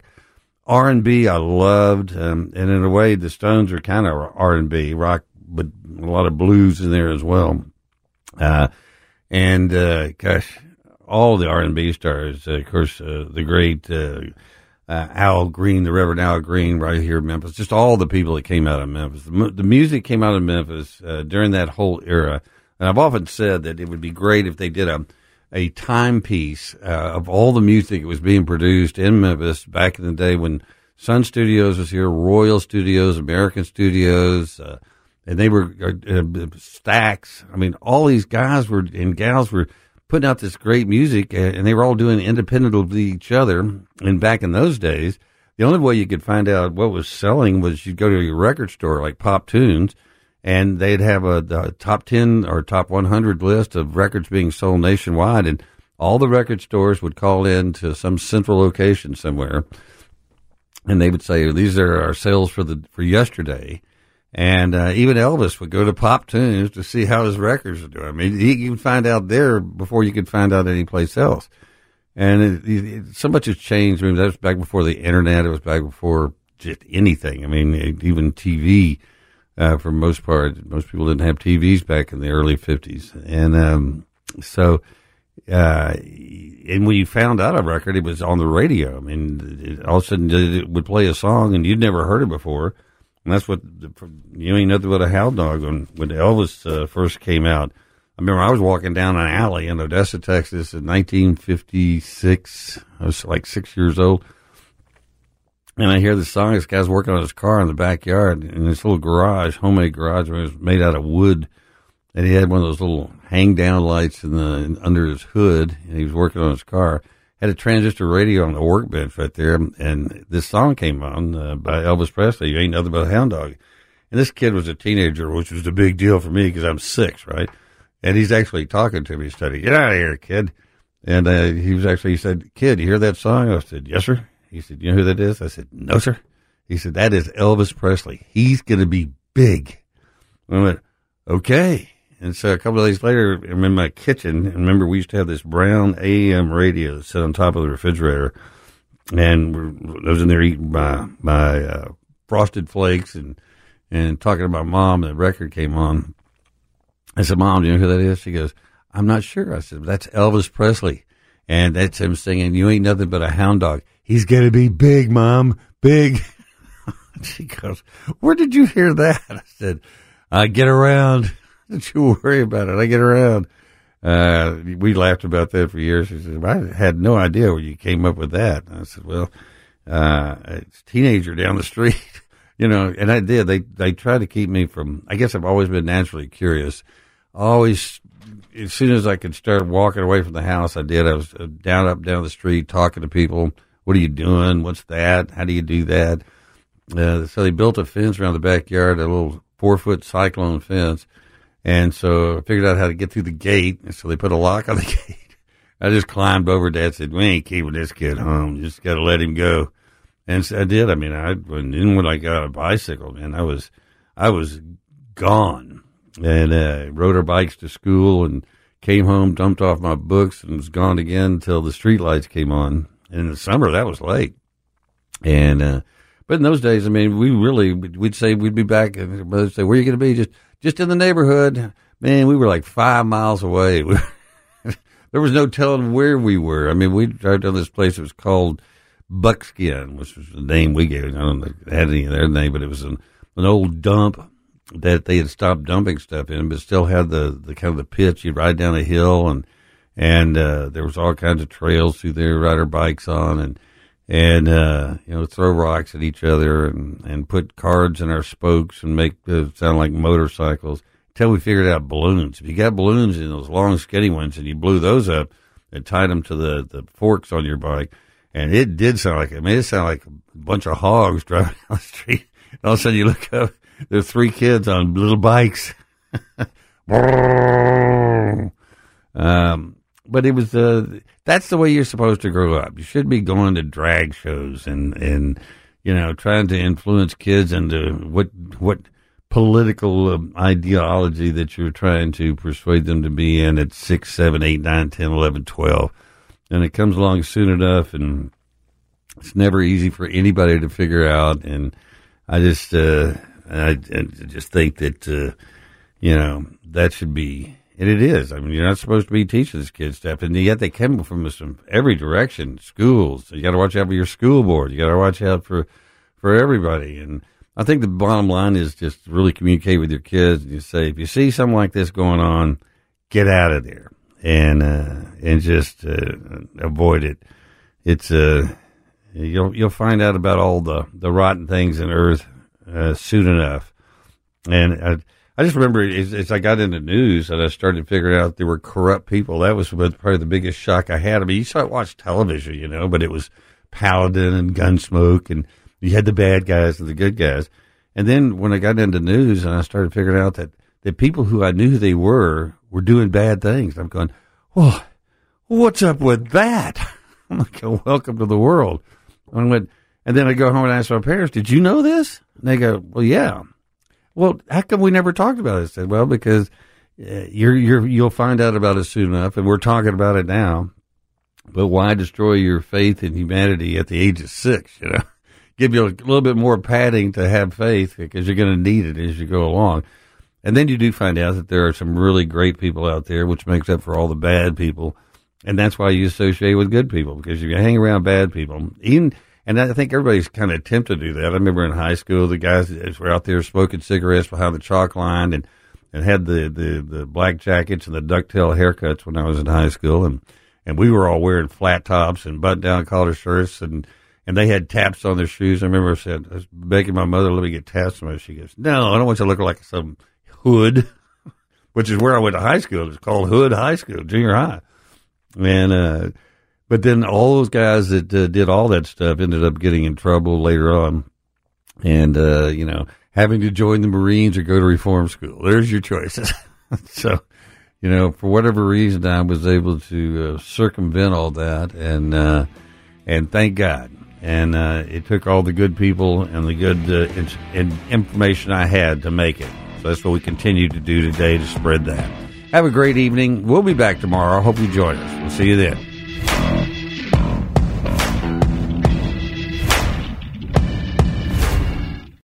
R and B I loved, um, and in a way the Stones are kind of R and B rock, but a lot of blues in there as well. Uh, and uh, gosh, all the R and B stars, of course, uh, the great uh, uh, Al Green, the Reverend Al Green, right here in Memphis. Just all the people that came out of Memphis. The, the music came out of Memphis uh, during that whole era. And I've often said that it would be great if they did a a timepiece uh, of all the music that was being produced in Memphis back in the day when Sun Studios was here, Royal Studios, American Studios, uh, and they were uh, uh, Stax. I mean, all these guys were and gals were putting out this great music, and they were all doing independent of each other. And back in those days, the only way you could find out what was selling was you'd go to your record store like Pop Tunes, and they'd have a, a top 10 or top 100 list of records being sold nationwide. And all the record stores would call in to some central location somewhere, and they would say, "These are our sales for the for yesterday." And uh, even Elvis would go to Pop Tunes to see how his records were doing. I mean, he could find out there before you could find out anyplace else. And it, it, so much has changed. I mean, that was back before the internet. It was back before just anything. I mean, even TV, uh, for most part, most people didn't have TVs back in the early 50s. And um, so, uh, and when you found out a record, it was on the radio. I mean, it, all of a sudden it would play a song and you'd never heard it before and that's what you ain't nothing but a hound dog. When when Elvis uh, first came out, I remember I was walking down an alley in Odessa, Texas, in 1956. I was like six years old, and I hear the song. This guy's working on his car in the backyard in this little garage, homemade garage, it was made out of wood, and he had one of those little hang down lights in the under his hood, and he was working on his car had a transistor radio on the workbench right there, and this song came on uh, by Elvis Presley. You ain't nothing but a hound dog. And this kid was a teenager, which was a big deal for me because I'm six, right? And he's actually talking to me. Said, "Get out of here, kid." And uh, he was actually he said, "Kid, you hear that song?" I said, "Yes, sir." He said, "You know who that is?" I said, "No, sir." He said, "That is Elvis Presley. He's going to be big." I went, "Okay." And so a couple of days later, I'm in my kitchen. And remember, we used to have this brown AM radio set on top of the refrigerator. and I was in there eating my my uh, frosted flakes and and talking to my mom. And the record came on. I said, "Mom, do you know who that is?" She goes, "I'm not sure." I said, "That's Elvis Presley." And that's him singing, You ain't nothing but a hound dog. He's going to be big, Mom, big. she goes, Where did you hear that? I said, I get around. Don't you worry about it. I get around. Uh, we laughed about that for years. She said, I had no idea where you came up with that. I said, Well, uh, it's teenager down the street, you know, and I did. They, they tried to keep me from, I guess I've always been naturally curious. Always as soon as I could start walking away from the house, I did. I was uh, down up down the street talking to people. What are you doing? What's that? How do you do that? Uh, so they built a fence around the backyard, a little four foot cyclone fence. And so I figured out how to get through the gate. And so they put a lock on the gate. I just climbed over. Dad said, "We ain't keeping this kid home. You just got to let him go." And so I did. I mean, I then when I got a bicycle, man, I was I was gone and uh, rode our bikes to school and came home, dumped off my books, and was gone again until the street lights came on. And in the summer, that was late. And uh, but in those days, I mean, we really we'd say we'd be back, and they'd say, "Where you going to be?" Just just in the neighborhood. Man, we were like five miles away. there was no telling where we were. I mean, we drove down this place. It was called Buckskin, which was the name we gave it. I don't know if it had any of their name, but it was an, an old dump that they had stopped dumping stuff in, but still had the, the kind of the pitch. You'd ride down a hill and, and, uh, there was all kinds of trails through there, ride our bikes on and, and, uh, you know, throw rocks at each other and, and put cards in our spokes and make it sound like motorcycles until we figured out balloons. If you got balloons in those long, skinny ones and you blew those up and tied them to the, the forks on your bike, and it did sound like, it made it sound like a bunch of hogs driving down the street. And all of a sudden you look up there's three kids on little bikes. um, but it was uh, that's the way you're supposed to grow up. You should be going to drag shows and and you know trying to influence kids into what what political um, ideology that you're trying to persuade them to be in at six, seven, eight, nine, ten, eleven, twelve, and it comes along soon enough, and it's never easy for anybody to figure out. And I just uh, I, I just think that, uh, you know, that should be, and it is. I mean, you're not supposed to be teaching this kid stuff, and yet they come from from every direction. Schools, you got to watch out for your school board. You got to watch out for for everybody. And I think the bottom line is just really communicate with your kids and you say, if you see something like this going on, get out of there and uh, and just uh, avoid it. It's uh, you'll you'll find out about all the the rotten things in Earth uh, soon enough. And I, I just remember as, as, I got into news and I started figuring out there were corrupt people. That was probably the biggest shock I had. I mean, you saw watch television, you know, but it was Paladin and Gunsmoke, and you had the bad guys and the good guys. And then when I got into news and I started figuring out that the people who I knew they were were doing bad things, I'm going, well, what's up with that? I'm like, oh, welcome to the world. I went, and then I go home and ask my parents, did you know this? And they go, well, yeah. Well, how come we never talked about it? I said, well, because uh, you're, you're, you'll find out about it soon enough, and we're talking about it now. But why destroy your faith in humanity at the age of six? You know, give you a little bit more padding to have faith because you're going to need it as you go along. And then you do find out that there are some really great people out there, which makes up for all the bad people. And that's why you associate with good people because if you hang around bad people. Even and I think everybody's kind of tempted to do that. I remember in high school, the guys were out there smoking cigarettes behind the chalk line and, and had the, the, the black jackets and the ducktail haircuts when I was in high school. And, and we were all wearing flat tops and button down collar shirts and, and they had taps on their shoes. I remember I said, I was begging my mother, let me get taps on my She goes, no, I don't want you to look like some hood, which is where I went to high school. It's called Hood High School, junior high. And, uh, but then all those guys that uh, did all that stuff ended up getting in trouble later on, and uh, you know having to join the Marines or go to reform school. There's your choices. so, you know, for whatever reason, I was able to uh, circumvent all that, and uh, and thank God. And uh, it took all the good people and the good uh, in- in information I had to make it. So that's what we continue to do today to spread that. Have a great evening. We'll be back tomorrow. I hope you join us. We'll see you then. Bye.